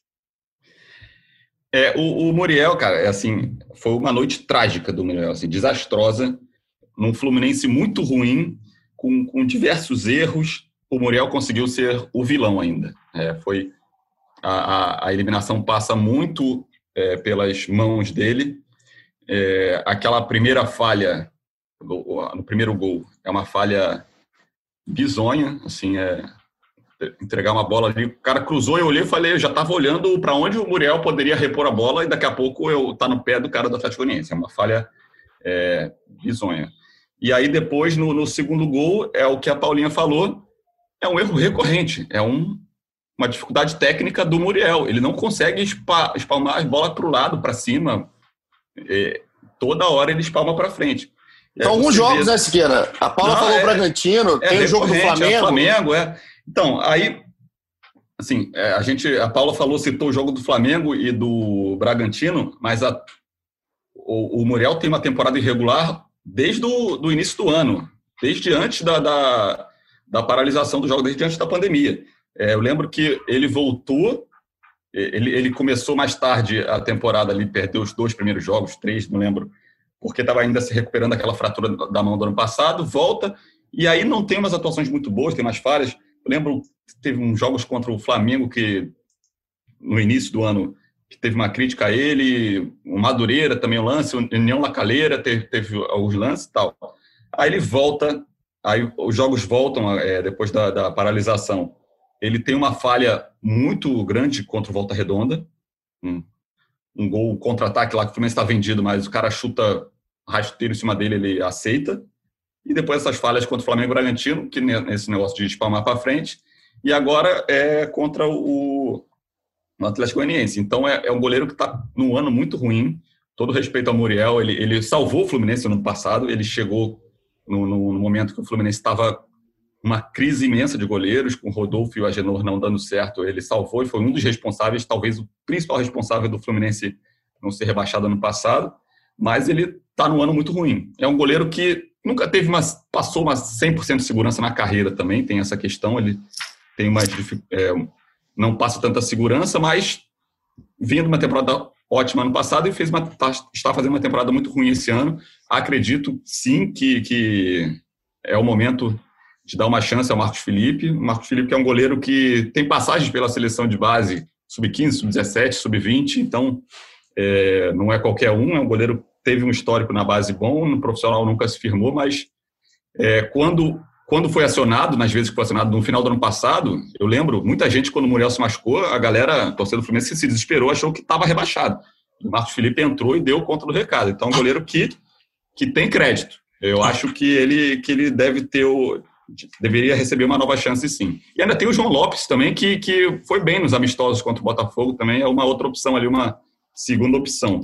É, o, o Muriel, cara, é assim, foi uma noite trágica do Muriel, assim, desastrosa, num Fluminense muito ruim, com, com diversos erros. O Muriel conseguiu ser o vilão ainda. É, foi a, a, a, eliminação passa muito é, pelas mãos dele. É, aquela primeira falha no primeiro gol é uma falha bizonha, assim, é entregar uma bola ali, o cara cruzou, eu olhei e falei, eu já estava olhando para onde o Muriel poderia repor a bola e daqui a pouco eu tá no pé do cara do Atlético Goianiense, é uma falha é, bizonha. E aí depois, no, no, segundo gol, é o que a Paulinha falou, é um erro recorrente, é um, uma dificuldade técnica do Muriel, ele não consegue espa, espalmar as bolas para o lado, para cima, é, toda hora ele espalma para frente. Então, alguns jogos, vê... né, Siqueira? A Paula não, falou é, Bragantino, é tem o jogo do Flamengo. É Flamengo, é. Então, aí, assim, é, a gente, a Paula falou, citou o jogo do Flamengo e do Bragantino, mas a, o, o Muriel tem uma temporada irregular desde o do início do ano, desde antes da, da, da paralisação do jogo, desde antes da pandemia. É, eu lembro que ele voltou, ele, ele começou mais tarde a temporada ali, perdeu os dois primeiros jogos, três, não lembro, porque estava ainda se recuperando daquela fratura da mão do ano passado, volta, e aí não tem umas atuações muito boas, tem umas falhas. Eu lembro, teve uns jogos contra o Flamengo que, no início do ano, que teve uma crítica a ele, o Madureira também o lance, o União Lacaleira teve, teve alguns lances e tal. Aí ele volta, aí os jogos voltam é, depois da, da paralisação. Ele tem uma falha muito grande contra o Volta Redonda, um, um gol contra-ataque lá que o Fluminense está vendido, mas o cara chuta rasteiro em cima dele, ele aceita. E depois essas falhas contra o Flamengo e Bragantino, que nesse negócio de espalmar para frente. E agora é contra o, o Atlético Goianiense. Então é, é um goleiro que está num ano muito ruim. Todo respeito ao Muriel, ele, ele salvou o Fluminense no ano passado. Ele chegou no, no, no momento que o Fluminense estava uma crise imensa de goleiros, com Rodolfo e o Agenor não dando certo. Ele salvou e foi um dos responsáveis, talvez o principal responsável do Fluminense não ser rebaixado ano passado. Mas ele está num ano muito ruim. É um goleiro que nunca teve uma. passou uma 100% de segurança na carreira também, tem essa questão. Ele tem mais. É, não passa tanta segurança, mas vindo uma temporada ótima ano passado e fez uma, tá, está fazendo uma temporada muito ruim esse ano. Acredito sim que, que é o momento de dar uma chance ao Marcos Felipe. O Marcos Felipe que é um goleiro que tem passagens pela seleção de base sub-15, sub-17, sub-20, então é, não é qualquer um, é um goleiro teve um histórico na base bom, no profissional nunca se firmou, mas é, quando, quando foi acionado, nas vezes que foi acionado no final do ano passado, eu lembro, muita gente, quando o Muriel se machucou, a galera, a torcida do Fluminense, se desesperou, achou que estava rebaixado. O Marcos Felipe entrou e deu conta do recado. Então, é um goleiro que, que tem crédito. Eu acho que ele, que ele deve ter o, deveria receber uma nova chance sim. E ainda tem o João Lopes também, que, que foi bem nos amistosos contra o Botafogo, também é uma outra opção ali, uma segunda opção.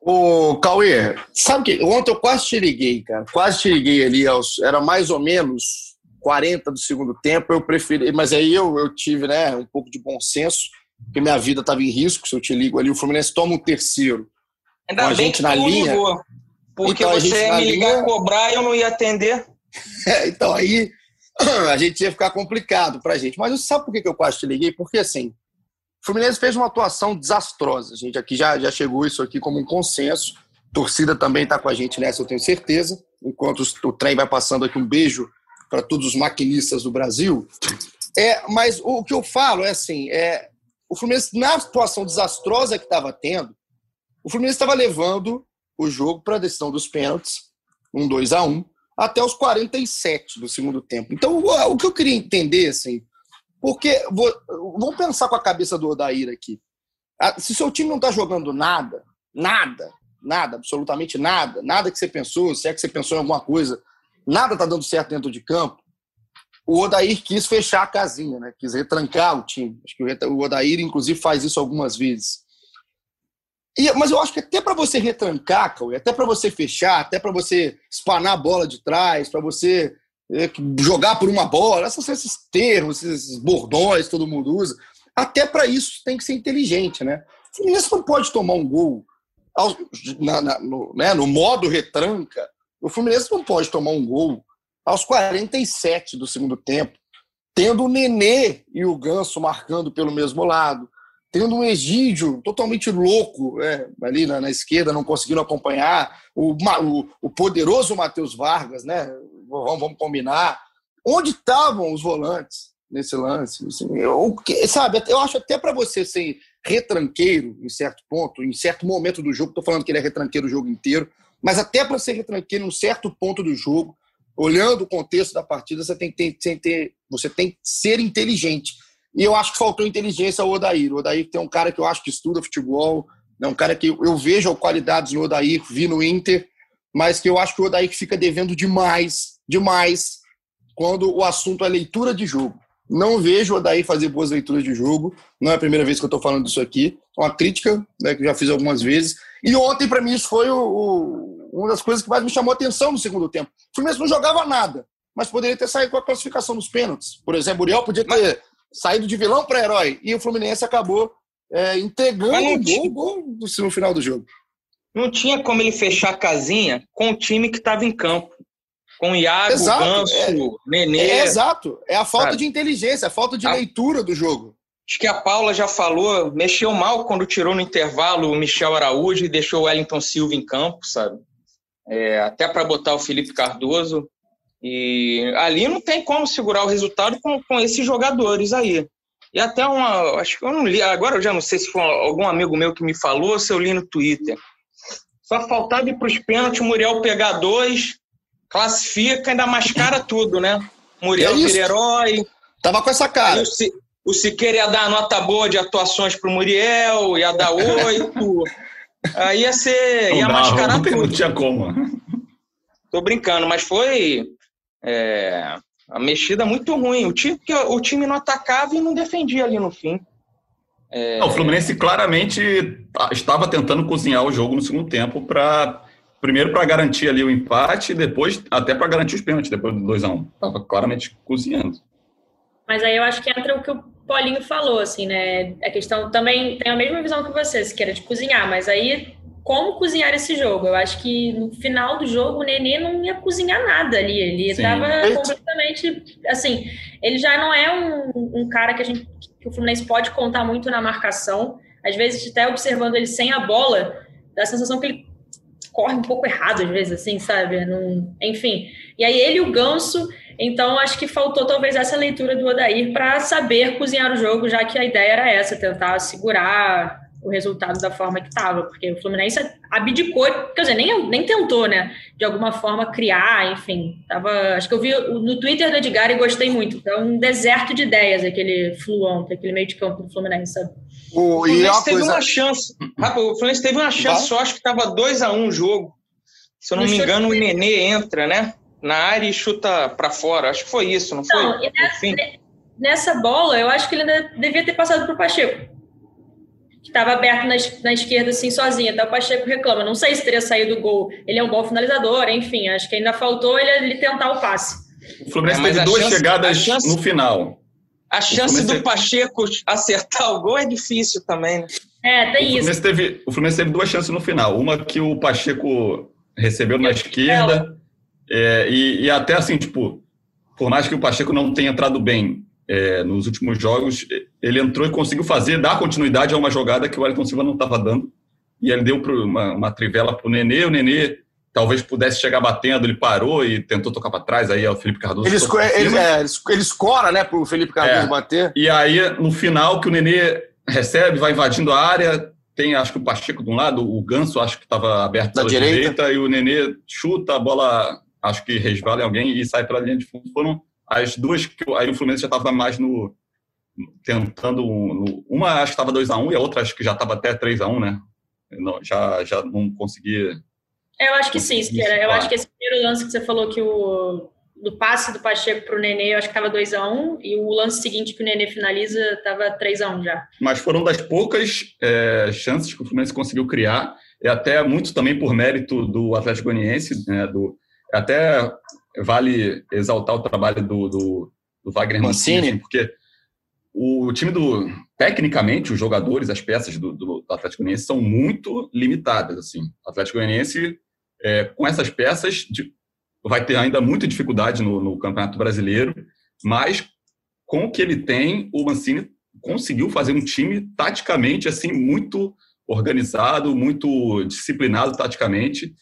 Ô, Cauê, sabe que ontem eu quase te liguei, cara. Quase te liguei ali, aos, era mais ou menos 40 do segundo tempo. Eu preferi, mas aí eu, eu tive né, um pouco de bom senso, porque minha vida estava em risco. Se eu te ligo ali, o Fluminense toma um terceiro. Ainda com a gente na linha. Ligou, porque então, você ia me ligar, linha... cobrar e eu não ia atender. É, então aí a gente ia ficar complicado pra gente. Mas sabe por que eu quase te liguei? Porque assim, o Fluminense fez uma atuação desastrosa. A gente aqui já, já chegou isso aqui como um consenso. A torcida também está com a gente nessa, eu tenho certeza. Enquanto o trem vai passando aqui, um beijo para todos os maquinistas do Brasil. É, mas o que eu falo é assim: é, o Fluminense, na situação desastrosa que estava tendo, o Fluminense estava levando o jogo para a decisão dos pênaltis, um 2 a 1 até os 47 do segundo tempo. Então, o, que eu queria entender, assim, porque, vou, vamos pensar com a cabeça do Odair aqui. Se seu time não está jogando nada, nada, nada, absolutamente nada, nada que você pensou, se é que você pensou em alguma coisa, nada está dando certo dentro de campo, o Odair quis fechar a casinha, né? quis retrancar o time. Acho que o Odair, inclusive, faz isso algumas vezes. E, mas eu acho que até para você retrancar, Cauê, até para você fechar, até para você espanar a bola de trás, para você é, jogar por uma bola, esses, esses termos, esses bordões que todo mundo usa, até para isso tem que ser inteligente, né? O Fluminense não pode tomar um gol ao, na, na, no, né, no modo retranca. O Fluminense não pode tomar um gol aos 47 do segundo tempo, tendo o Nenê e o Ganso marcando pelo mesmo lado, tendo um Egídio totalmente louco é, ali na, na, esquerda, não conseguindo acompanhar, o, o, o poderoso Matheus Vargas, né? Vamos, vamos, combinar. Onde estavam os volantes nesse lance? Assim, eu, sabe, eu acho até para você ser retranqueiro em certo ponto, em certo momento do jogo, estou falando que ele é retranqueiro o jogo inteiro, mas até para ser retranqueiro em um certo ponto do jogo, olhando o contexto da partida, você tem que ter, você tem que ser inteligente. E eu acho que faltou inteligência ao Odair. O Odair tem um cara que eu acho que estuda futebol, é um cara que eu vejo qualidades no Odair, vi no Inter, mas que eu acho que o Odair fica devendo demais, demais, quando o assunto é leitura de jogo. Não vejo o Odair fazer boas leituras de jogo. Não é a primeira vez que eu estou falando disso aqui. É uma crítica né, que eu já fiz algumas vezes. E ontem, para mim, isso foi o, o, uma das coisas que mais me chamou a atenção no segundo tempo. O Fluminense não jogava nada, mas poderia ter saído com a classificação nos pênaltis. Por exemplo, o Uriel podia ter saído de vilão para herói. E o Fluminense acabou é, entregando o gol, no final do jogo. Não tinha como ele fechar a casinha com o time que estava em campo. Com o Iago, exato, Ganso, é, Nenê. É, exato. É a falta de inteligência, a falta de a, leitura do jogo. Acho que a Paula já falou, mexeu mal quando tirou no intervalo o Michel Araújo e deixou o Wellington Silva em campo, sabe? É, até para botar o Felipe Cardoso. E ali não tem como segurar o resultado com, com esses jogadores aí. E até uma. Acho que eu não li. Agora eu já não sei se foi algum amigo meu que me falou, se eu li no Twitter. Só faltava ir para os pênaltis, o Muriel pegar dois, classifica, ainda mascara tudo, né? Muriel é vira herói. Tava com essa cara. O, o Siqueira ia dar nota boa de atuações pro Muriel, ia dar oito. aí ia ser. ia mascarar não, tudo. Não tinha como. Tô brincando, mas foi. É, a mexida muito ruim. O time, o time não atacava e não defendia ali no fim. É... Não, o Fluminense claramente estava tentando cozinhar o jogo no segundo tempo para primeiro para garantir ali o empate e depois até para garantir os pênaltis depois do 2 a 1 um. Tava claramente cozinhando. Mas aí eu acho que entra o que o Paulinho falou, assim, né? A questão também tem a mesma visão que você, se queira de cozinhar, mas aí como cozinhar esse jogo? Eu acho que no final do jogo o Nenê não ia cozinhar nada ali. Ele estava completamente. Assim, ele já não é um, um cara que a gente que o Fluminense pode contar muito na marcação. Às vezes, até observando ele sem a bola, dá a sensação que ele corre um pouco errado, às vezes, assim, sabe? Não... Enfim. E aí ele e o Ganso, então acho que faltou talvez essa leitura do Odair para saber cozinhar o jogo, já que a ideia era essa, tentar segurar o resultado da forma que estava, porque o Fluminense abdicou, quer dizer, nem, nem tentou, né, de alguma forma criar, enfim, tava, acho que eu vi no Twitter do Edgar e gostei muito, é um deserto de ideias aquele Fluão, aquele meio de campo do Fluminense, sabe? O, o Fluminense teve coisa... uma chance, o Fluminense teve uma chance, só acho que estava 2 a 1 um o jogo, se eu não, não me engano o Nenê entra, né, na área e chuta para fora, acho que foi isso, não, não foi? Nessa, nessa bola, eu acho que ele ainda devia ter passado para o Pacheco, que estava aberto na, na, esquerda, assim, sozinho. Até o Pacheco reclama. Não sei se teria saído o gol. Ele é um bom finalizador, enfim. Acho que ainda faltou ele, ele tentar o passe. O Fluminense é, teve duas chance, chegadas chance, no final. A chance do Pacheco acertar o gol é difícil também, né? É, tem o isso. Teve, o Fluminense teve duas chances no final. Uma que o Pacheco recebeu na esquerda. É, e, e até assim, tipo, por mais que o Pacheco não tenha entrado bem é, nos últimos jogos, ele entrou e conseguiu fazer, dar continuidade a uma jogada que o Wellington Silva não estava dando. E ele deu uma, uma trivela para o Nenê, o Nenê talvez pudesse chegar batendo, ele parou e tentou tocar para trás, aí é o Felipe Cardoso. Ele, esco ele, é, ele escora, né, para o Felipe Cardoso é, bater. E aí, no final, que o Nenê recebe, vai invadindo a área, tem acho que o Pacheco de um lado, o Ganso acho que estava aberto da direita. direita. e o Nenê chuta, a bola acho que resvala em alguém e sai para a linha de fundo. Foram as duas que aí o Fluminense já estava mais no, tentando. Uma acho que estava 2x1 e a outra acho que já estava até 3x1, né? Não, já, já não consegui. Eu acho que sim, Siqueira. Eu acho que esse primeiro lance que você falou que o do passe do Pacheco para o Nenê, eu acho que estava 2x1, e o lance seguinte que o Nenê finaliza estava 3x1 já. Mas foram das poucas é, chances que o Fluminense conseguiu criar, e até muito também por mérito do Atlético Goianiense, né, do, até vale exaltar o trabalho do, do, do Wagner Mancini, porque o time do tecnicamente os jogadores, as peças do, do Atlético Goianiense são muito limitadas assim. O Atlético Goianiense é, com essas peças de, vai ter ainda muita dificuldade no, no, Campeonato Brasileiro, mas com o que ele tem, o Mancini conseguiu fazer um time taticamente assim muito organizado, muito disciplinado taticamente,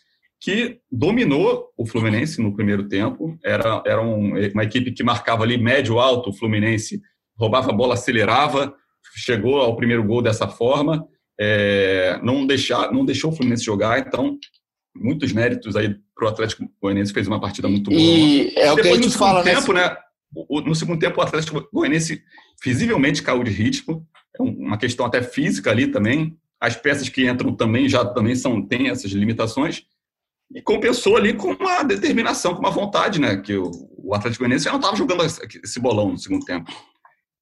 que dominou o Fluminense no primeiro tempo. Era, era um, uma equipe que marcava ali médio alto, o Fluminense roubava a bola, acelerava, chegou ao primeiro gol dessa forma. É, não, deixar, não deixou o Fluminense jogar, então muitos méritos aí para o Atlético Goianiense, fez uma partida muito boa. E é o que a gente fala, tempo, né? No segundo tempo, o Atlético Goianiense visivelmente caiu de ritmo, é uma questão até física ali também. As peças que entram também já também são têm essas limitações e compensou ali com uma determinação, com uma vontade, né? Que o, o Atlético Goianiense já não estava jogando esse bolão no segundo tempo.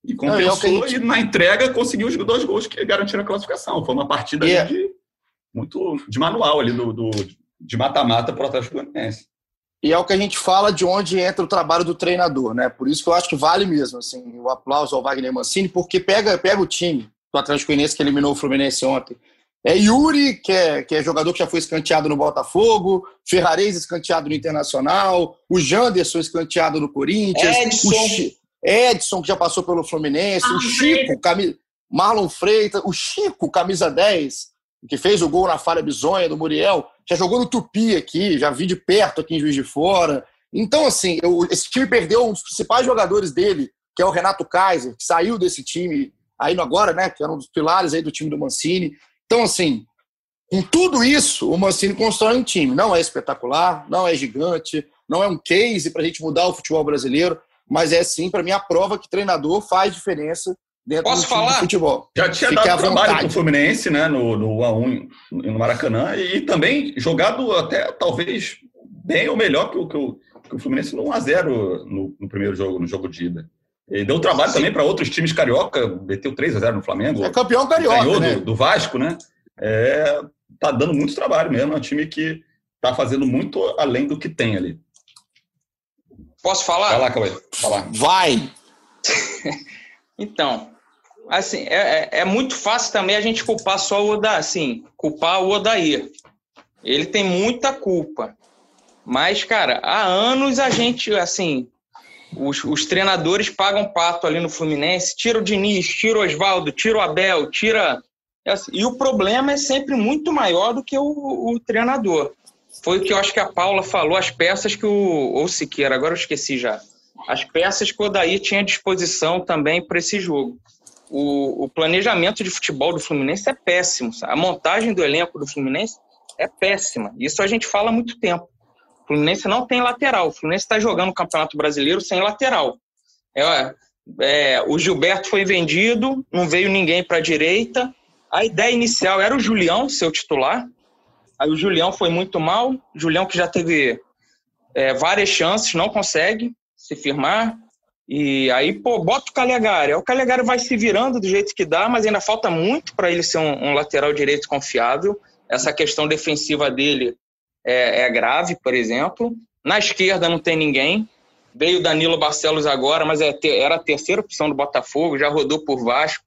E compensou não, e, gente... e, na entrega conseguiu os dois gols que garantiram a classificação. Foi uma partida yeah. É de, muito de manual ali do, do de mata-mata para o Atlético Goianiense. E é o que a gente fala de onde entra o trabalho do treinador, né? Por isso que eu acho que vale mesmo, assim, o aplauso ao Wagner Mancini, porque pega, pega o time do Atlético Goianiense que eliminou o Fluminense ontem. É Yuri, que é, que é jogador que já foi escanteado no Botafogo, Ferrarese escanteado no Internacional, o Janderson escanteado no Corinthians, Edson, o Edson que já passou pelo Fluminense, ah, o Chico. Marlon Freitas, o Chico, camisa 10, que fez o gol na falha bizonha do Muriel, já jogou no Tupi aqui, já vi de perto aqui em Juiz de Fora. Então, assim, eu, esse time perdeu um dos principais jogadores dele, que é o Renato Kaiser, que saiu desse time aí agora, né, que era um dos pilares aí do time do Mancini. Então, assim, com tudo isso, o Mancini constrói um time. Não é espetacular, não é gigante, não é um case para a gente mudar o futebol brasileiro, mas é sim, para mim, a prova que treinador faz diferença dentro Posso do falar? futebol. Já tinha Fique dado trabalho para o Fluminense, né, no, no 1x1 no Maracanã, e também jogado até, talvez, bem ou melhor que o, que o, que o Fluminense no 1x0 no, no, primeiro jogo, no jogo de ida. E deu trabalho Sim. também para outros times carioca, meteu 3x0 no Flamengo. É campeão carioca, ganhou né? do, do, Vasco, né? É, tá dando muito trabalho mesmo, é um time que tá fazendo muito além do que tem ali. Posso falar? Vai lá, Cauê. Falar. Vai! então, assim, é, é, é, muito fácil também a gente culpar só o Odair, assim, culpar o Odair. Ele tem muita culpa. Mas, cara, há anos a gente, assim, os, os treinadores pagam pato ali no Fluminense, tira o Diniz, tira o Oswaldo, tira o Abel, tira. Assim, e o problema é sempre muito maior do que o, o treinador. Foi o que eu acho que a Paula falou, as peças que o. Ou Siqueira, agora eu esqueci já. As peças que o Odair tinha à disposição também para esse jogo o, o, planejamento de futebol do Fluminense é péssimo. A montagem do elenco do Fluminense é péssima. Isso a gente fala há muito tempo. O Fluminense não tem lateral. O Fluminense está jogando o Campeonato Brasileiro sem lateral. É, é, o Gilberto foi vendido, não veio ninguém para a direita. A ideia inicial era o Julião, seu titular. Aí o Julião foi muito mal. Julião que já teve é, várias chances, não consegue se firmar. E aí, pô, bota o Calegari. O Calegari vai se virando do jeito que dá, mas ainda falta muito para ele ser um, um, lateral direito confiável. Essa questão defensiva dele é, é, grave, por exemplo. Na esquerda não tem ninguém. Veio Danilo Barcelos agora, mas é, era a terceira opção do Botafogo, já rodou por Vasco,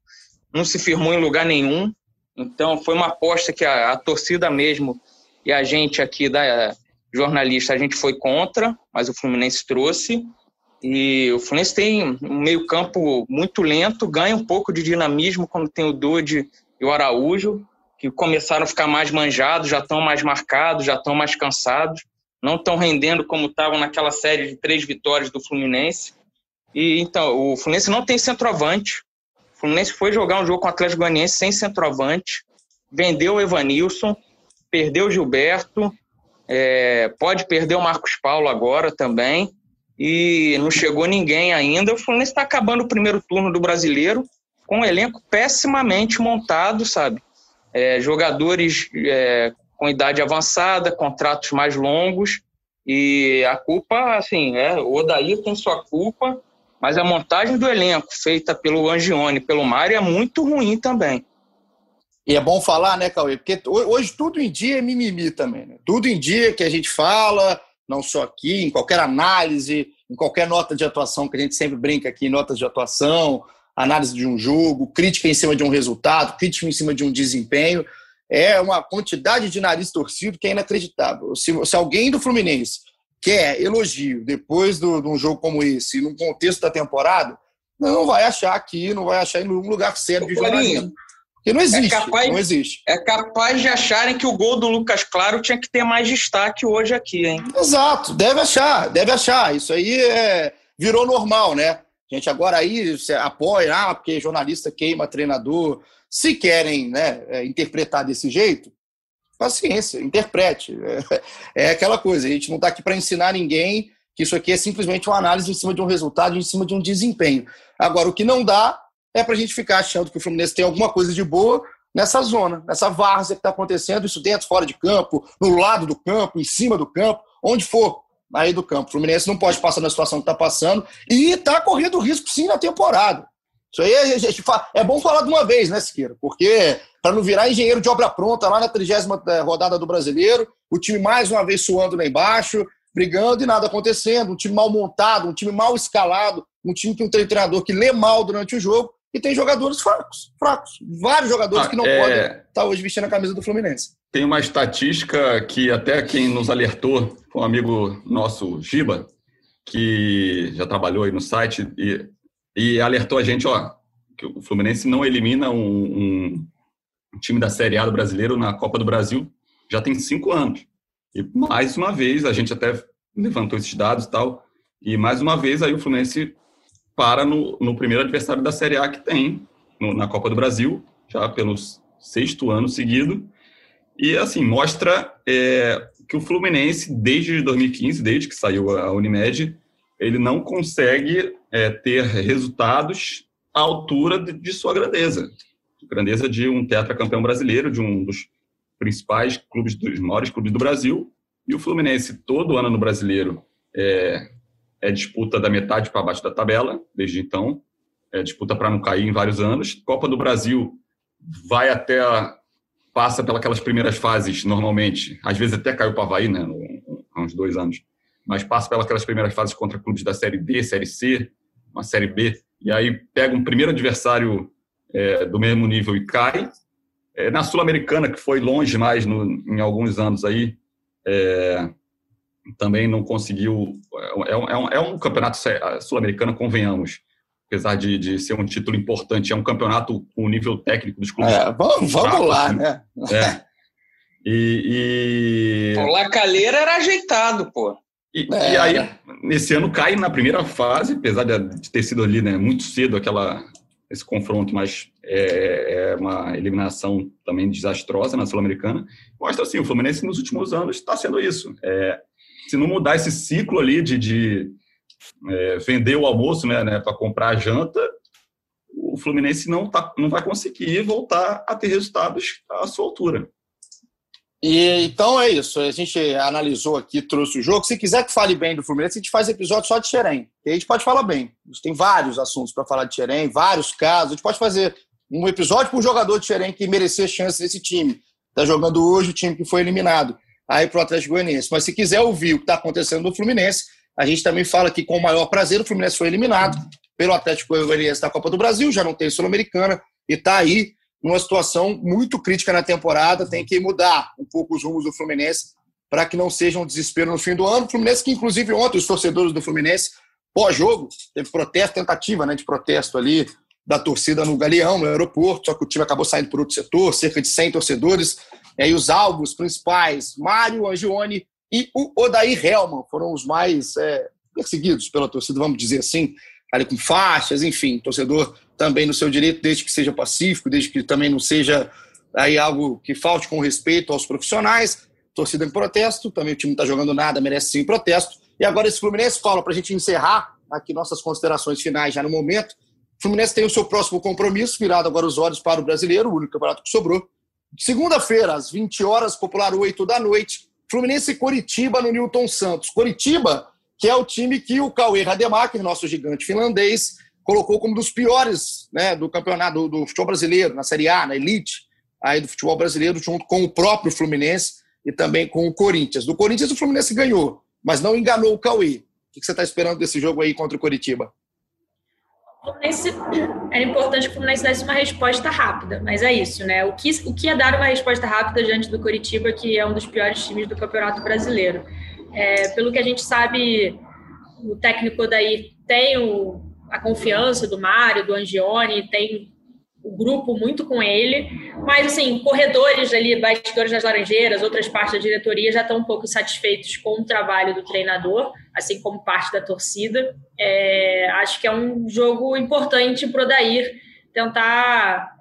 não se firmou em lugar nenhum. Então, foi uma aposta que a, a torcida mesmo e a gente aqui da jornalista, a gente foi contra, mas o Fluminense trouxe. E o Fluminense tem um meio-campo muito lento, ganha um pouco de dinamismo quando tem o Dodi e o Araújo, que começaram a ficar mais manjados, já estão mais marcados, já estão mais cansados, não estão rendendo como estavam naquela série de três vitórias do Fluminense. E então, o Fluminense não tem centroavante. O Fluminense foi jogar um jogo com o Atlético Goianiense sem centroavante, vendeu o Evanilson, perdeu o Gilberto, é, pode perder o Marcos Paulo agora também. e não chegou ninguém ainda. O Fluminense está acabando o primeiro turno do brasileiro com um elenco pessimamente montado, sabe? É, jogadores é, com idade avançada, contratos mais longos, e a culpa, assim, é, o Odair tem sua culpa, mas a montagem do elenco feita pelo Angione, pelo Mário, é muito ruim também. E é bom falar, né, Cauê? Porque hoje tudo em dia é mimimi também. Né? Tudo em dia que a gente fala, não só aqui, em qualquer análise, em qualquer nota de atuação, que a gente sempre brinca aqui, notas de atuação, análise de um jogo, crítica em cima de um resultado, crítica em cima de um desempenho. É uma quantidade de nariz torcido que é inacreditável. Se, se alguém do Fluminense quer elogio depois do, de um jogo como esse, num contexto da temporada, não vai achar aqui, não vai achar em nenhum lugar sério de jornalismo. Porque não existe, é capaz, não existe. É capaz de acharem que o gol do Lucas Claro tinha que ter mais destaque hoje aqui, hein? Exato, deve achar, deve achar. Isso aí é, virou normal, né? Gente agora aí apoia, ah, porque jornalista queima treinador. Se querem né, é, interpretar desse jeito, paciência, interprete. É, é aquela coisa, a gente não está aqui para ensinar ninguém que isso aqui é simplesmente uma análise em cima de um resultado, em cima de um desempenho. Agora, o que não dá é para a gente ficar achando que o Fluminense tem alguma coisa de boa nessa zona, nessa várzea que está acontecendo, isso dentro, fora de campo, no lado do campo, em cima do campo, onde for aí do campo. O Fluminense não pode passar na situação que está passando e está correndo risco sim na temporada. Isso aí a gente fala, é bom falar de uma vez, né, Siqueira? Porque para não virar engenheiro de obra pronta lá na 30 eh, rodada do Brasileiro, o time mais uma vez suando lá embaixo, brigando e nada acontecendo, um time mal montado, um time mal escalado, um time que um treinador que lê mal durante o jogo e tem jogadores fracos, fracos. Vários jogadores ah, que não é... podem estar tá hoje vestindo a camisa do Fluminense. Tem uma estatística que até quem nos alertou foi um amigo nosso, Giba, que já trabalhou aí no site e, e alertou a gente, ó, que o Fluminense não elimina um, um time da Série A do brasileiro na Copa do Brasil já tem cinco anos. E mais uma vez, a gente até levantou esses dados e tal, e mais uma vez aí o Fluminense para no, no primeiro adversário da Série A que tem no, na Copa do Brasil, já pelo sexto ano seguido. E, assim, mostra é, que o Fluminense, desde 2015, desde que saiu a Unimed, ele não consegue é, ter resultados à altura de, de sua grandeza. Grandeza de um tetracampeão brasileiro, de um dos principais clubes, dos maiores clubes do Brasil. E o Fluminense, todo ano no brasileiro, é, é disputa da metade para baixo da tabela, desde então. É disputa para não cair em vários anos. Copa do Brasil vai até. Passa pelas primeiras fases, normalmente. Às vezes até caiu para Havaí, né? Há uns dois anos. Mas passa pelas primeiras fases contra clubes da Série D, Série C, uma Série B. E aí pega um primeiro adversário é, do mesmo nível e cai. É, na Sul-Americana, que foi longe mais no, em alguns anos aí, é, também não conseguiu. É, é, um, é um campeonato sul-americano, convenhamos. Apesar de, de ser um título importante, é um campeonato com o nível técnico dos clubes. É, vamos, vamos lá, né? É. E. e... O Lacalheira era ajeitado, pô. E, é. e, aí, nesse ano, cai na primeira fase, apesar de ter sido ali né, muito cedo aquela, esse confronto, mas é, é uma eliminação também desastrosa na Sul-Americana. Mostra assim, o Fluminense nos últimos anos está sendo isso. É, se não mudar esse ciclo ali de, de é, vender o almoço né, né para comprar a janta, o Fluminense não, tá, não vai conseguir voltar a ter resultados à sua altura. E então é isso. A gente analisou aqui, trouxe o jogo. Se quiser que fale bem do Fluminense, a gente faz episódio só de Xerém. E a gente pode falar bem. A gente tem vários assuntos para falar de Xerém, vários casos. A gente pode fazer um episódio para um jogador de Xerém que merecer chance nesse time. Está jogando hoje o time que foi eliminado aí para o Atlético Goianiense. Mas se quiser ouvir o que está acontecendo no Fluminense, a gente também fala que com o maior prazer o Fluminense foi eliminado pelo Atlético Goianiense da Copa do Brasil, já não tem Sul-Americana e está aí numa situação muito crítica na temporada, tem que mudar um pouco os rumos do Fluminense para que não seja um desespero no fim do ano. O Fluminense que inclusive ontem os torcedores do Fluminense pós-jogo teve protesto, tentativa né, de protesto ali da torcida no Galeão, no aeroporto, só que o time acabou saindo por outro setor, cerca de 100 torcedores e aí os alvos principais, Mário Angione e o Odair Helman, foram os mais é, perseguidos pela torcida, vamos dizer assim, ali com faixas, enfim, torcedor também no seu direito, desde que seja pacífico, desde que também não seja aí algo que falte com respeito aos profissionais, torcida em protesto, também o time não está jogando nada, merece sim protesto, E agora esse Fluminense, Paulo, para a gente encerrar aqui nossas considerações finais já no momento, o Fluminense tem o seu próximo compromisso, virado agora os olhos para o brasileiro, o único campeonato que sobrou. Segunda-feira, às 20 horas, popular 8 da noite, Fluminense e Coritiba no Newton Santos. Coritiba, que é o time que o Cauê Rademacher, nosso gigante finlandês, colocou como dos piores né, do campeonato do, do, futebol brasileiro, na Série A, na elite aí do futebol brasileiro, junto com o próprio Fluminense e também com o Corinthians. Do Corinthians, o Fluminense ganhou, mas não enganou o Cauê. O que você está esperando desse jogo aí contra o Coritiba? Fluminense, era importante que o Fluminense desse uma resposta rápida, mas é isso, né? O que, o que é dar uma resposta rápida diante do Curitiba, que é um dos piores times do Campeonato Brasileiro? É, pelo que a gente sabe, o técnico daí tem o, a confiança do Mário, do Angione, tem o grupo muito com ele, mas assim, corredores ali, bastidores das Laranjeiras, outras partes da diretoria já estão um pouco insatisfeitos com o trabalho do treinador, assim como parte da torcida. É, acho que é um jogo importante para o Odair tentar.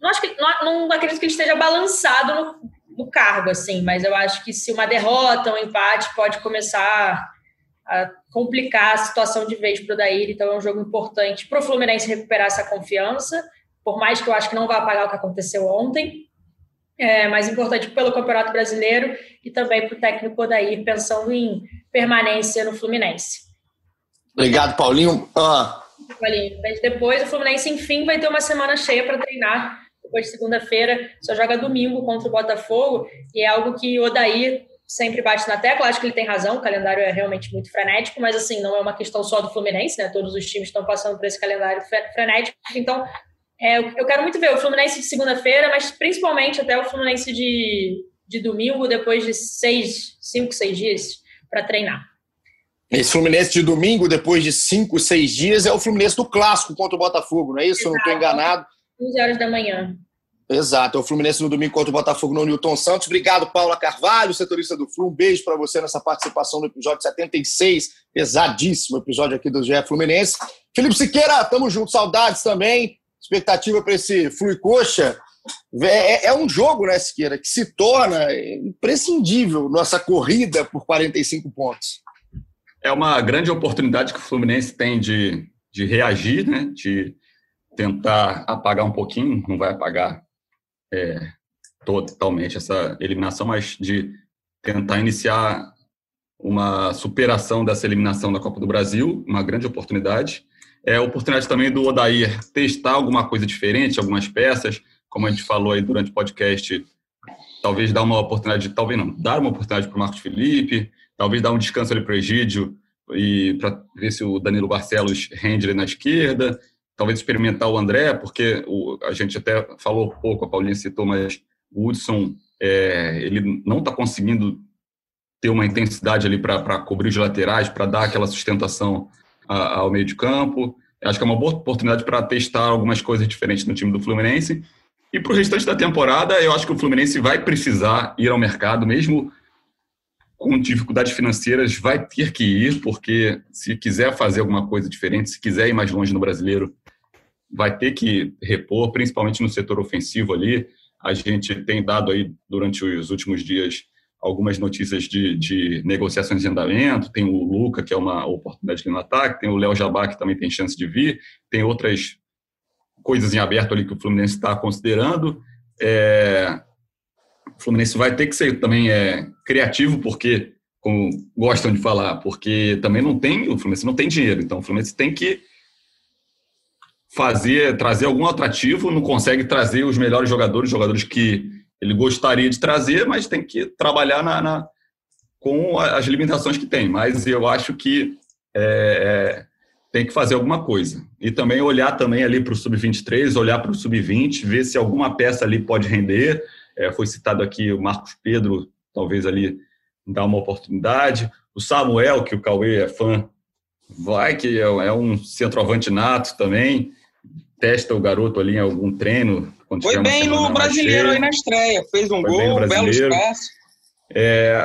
Não, acho que, não, não acredito que ele esteja balançado no, no cargo, assim, mas eu acho que se uma derrota, um empate pode começar a complicar a situação de vez para o Odair, então é um jogo importante para o Fluminense recuperar essa confiança por mais que eu acho que não vai apagar o que aconteceu ontem, é, mas importante pelo Campeonato Brasileiro e também para o técnico Odair, pensando em permanência no Fluminense. Obrigado, Paulinho. Ah. Paulinho. Depois o Fluminense, enfim, vai ter uma semana cheia para treinar. Depois de segunda-feira, só joga domingo contra o Botafogo, e é algo que o Odair sempre bate na tecla. Acho que ele tem razão, o calendário é realmente muito frenético, mas assim, não é uma questão só do Fluminense, né? Todos os times estão passando por esse calendário frenético. Então, é, eu quero muito ver o Fluminense de segunda-feira, mas principalmente até o Fluminense de, de domingo, depois de seis, cinco, seis dias para treinar. Esse Fluminense de domingo, depois de cinco, seis dias, é o Fluminense do clássico contra o Botafogo, não é isso? Exato. Eu não estou enganado. 11 horas da manhã. Exato, é o Fluminense no domingo contra o Botafogo no Newton Santos. Obrigado, Paula Carvalho, setorista do Flu. Um beijo para você nessa participação no episódio 76, pesadíssimo episódio aqui do GE Fluminense. Felipe Siqueira, tamo junto, saudades também expectativa para esse Fluicoxa é, é, um jogo, né, Siqueira, que se torna imprescindível nossa corrida por 45 pontos. É uma grande oportunidade que o Fluminense tem de, de reagir, né, de tentar apagar um pouquinho, não vai apagar é, totalmente essa eliminação, mas de tentar iniciar uma superação dessa eliminação da Copa do Brasil, uma grande oportunidade. É a oportunidade também do Odair testar alguma coisa diferente, algumas peças, como a gente falou aí durante o podcast, talvez dar uma oportunidade, talvez não, dar uma oportunidade para o Marcos Felipe, talvez dar um descanso ali para o Egídio e para ver se o Danilo Barcelos rende ali na esquerda, talvez experimentar o André, porque o, a gente até falou pouco, a Paulinha citou, mas o Hudson, é, ele não está conseguindo ter uma intensidade ali para cobrir os laterais, para dar aquela sustentação ao meio de campo. Acho que é uma boa oportunidade para testar algumas coisas diferentes no time do Fluminense. E para o restante da temporada, eu acho que o Fluminense vai precisar ir ao mercado, mesmo com dificuldades financeiras, vai ter que ir, porque se quiser fazer alguma coisa diferente, se quiser ir mais longe no brasileiro, vai ter que repor, principalmente no setor ofensivo ali. A gente tem dado aí durante os últimos dias algumas notícias de, de, negociações de andamento, tem o Luca, que é uma oportunidade no ataque, tem o Léo Jabá, que também tem chance de vir, tem outras coisas em aberto ali que o Fluminense está considerando. É, o Fluminense vai ter que ser também é, criativo, porque, como gostam de falar, porque também não tem, o Fluminense não tem dinheiro, então o Fluminense tem que fazer, trazer algum atrativo, não consegue trazer os melhores jogadores, jogadores que ele gostaria de trazer, mas tem que trabalhar na, na com as limitações que tem. Mas eu acho que é, é tem que fazer alguma coisa. E também olhar também ali para o sub-23, olhar para o sub-20, ver se alguma peça ali pode render. É, foi citado aqui o Marcos Pedro, talvez ali dar uma oportunidade. O Samuel, que o Cauê é fã, vai, que é, é um centroavante nato também. Testa o garoto ali em algum treino, foi bem no brasileiro aí na estreia, fez um Foi gol, belo espaço. É,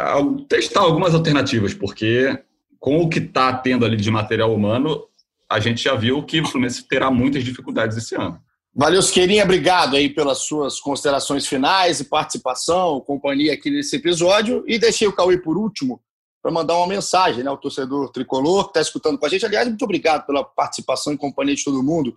testar algumas alternativas, porque com o que está tendo ali de material humano, a gente já viu que o Fluminense terá muitas dificuldades esse ano. Valeu, Siqueirinha. Obrigado aí pelas suas considerações finais e participação, companhia aqui nesse episódio. E deixei o Cauê por último para mandar uma mensagem né, ao torcedor tricolor que está escutando com a gente. Aliás, muito obrigado pela participação em companhia de todo mundo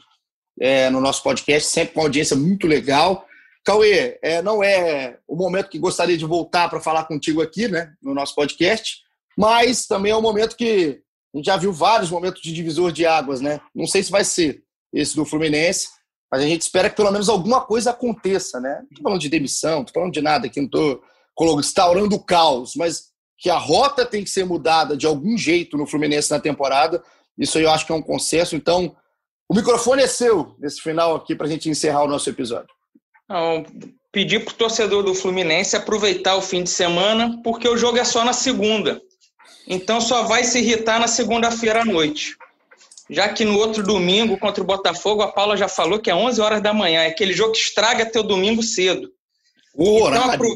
é, no nosso podcast, sempre com audiência muito legal. Cauê, é, não é o momento que gostaria de voltar para falar contigo aqui, né, no nosso podcast, mas também é um momento que a gente já viu vários momentos de divisor de águas, né? Não sei se vai ser esse do Fluminense, mas a gente espera que pelo menos alguma coisa aconteça, né? Não estou falando de demissão, não estou falando de nada aqui, não estou instaurando o caos, mas que a rota tem que ser mudada de algum jeito no Fluminense na temporada. Isso eu acho que é um consenso. Então, o microfone é seu nesse final aqui para a gente encerrar o nosso episódio. Não, pedir para o torcedor do Fluminense aproveitar o fim de semana, porque o jogo é só na segunda. Então só vai se irritar na segunda-feira à noite. Já que no outro domingo, contra o Botafogo, a Paula já falou que é 11 horas da manhã. É aquele jogo que estraga teu domingo cedo. O então, Apro...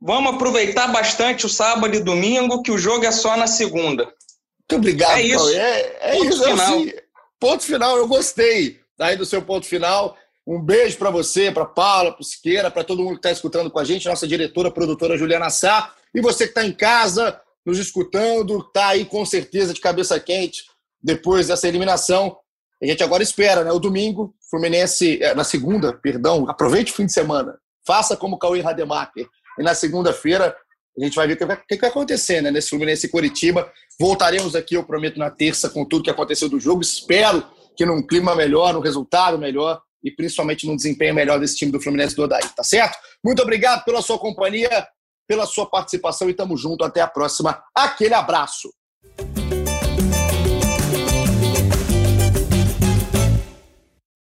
Vamos aproveitar bastante o sábado e domingo, que o jogo é só na segunda. Muito obrigado, é isso. É, é ponto isso. Final. Assim, ponto final, eu gostei daí do seu ponto final. Um beijo para você, para Paula, para Siqueira, para todo mundo que está escutando com a gente, nossa diretora, produtora Juliana Sá. E você que está em casa, nos escutando, está aí com certeza de cabeça quente depois dessa eliminação. A gente agora espera, né? O domingo, Fluminense, é, na segunda, perdão, aproveite o fim de semana. Faça como Cauê Rademacher. E na segunda-feira a gente vai ver o que vai, que vai acontecer né, nesse Fluminense e Curitiba. Voltaremos aqui, eu prometo, na terça com tudo que aconteceu do jogo. Espero que num clima melhor, num resultado melhor e principalmente num desempenho melhor desse time do Fluminense do Odaí, tá certo? Muito obrigado pela sua companhia, pela sua participação e tamo junto. Até a próxima. Aquele abraço.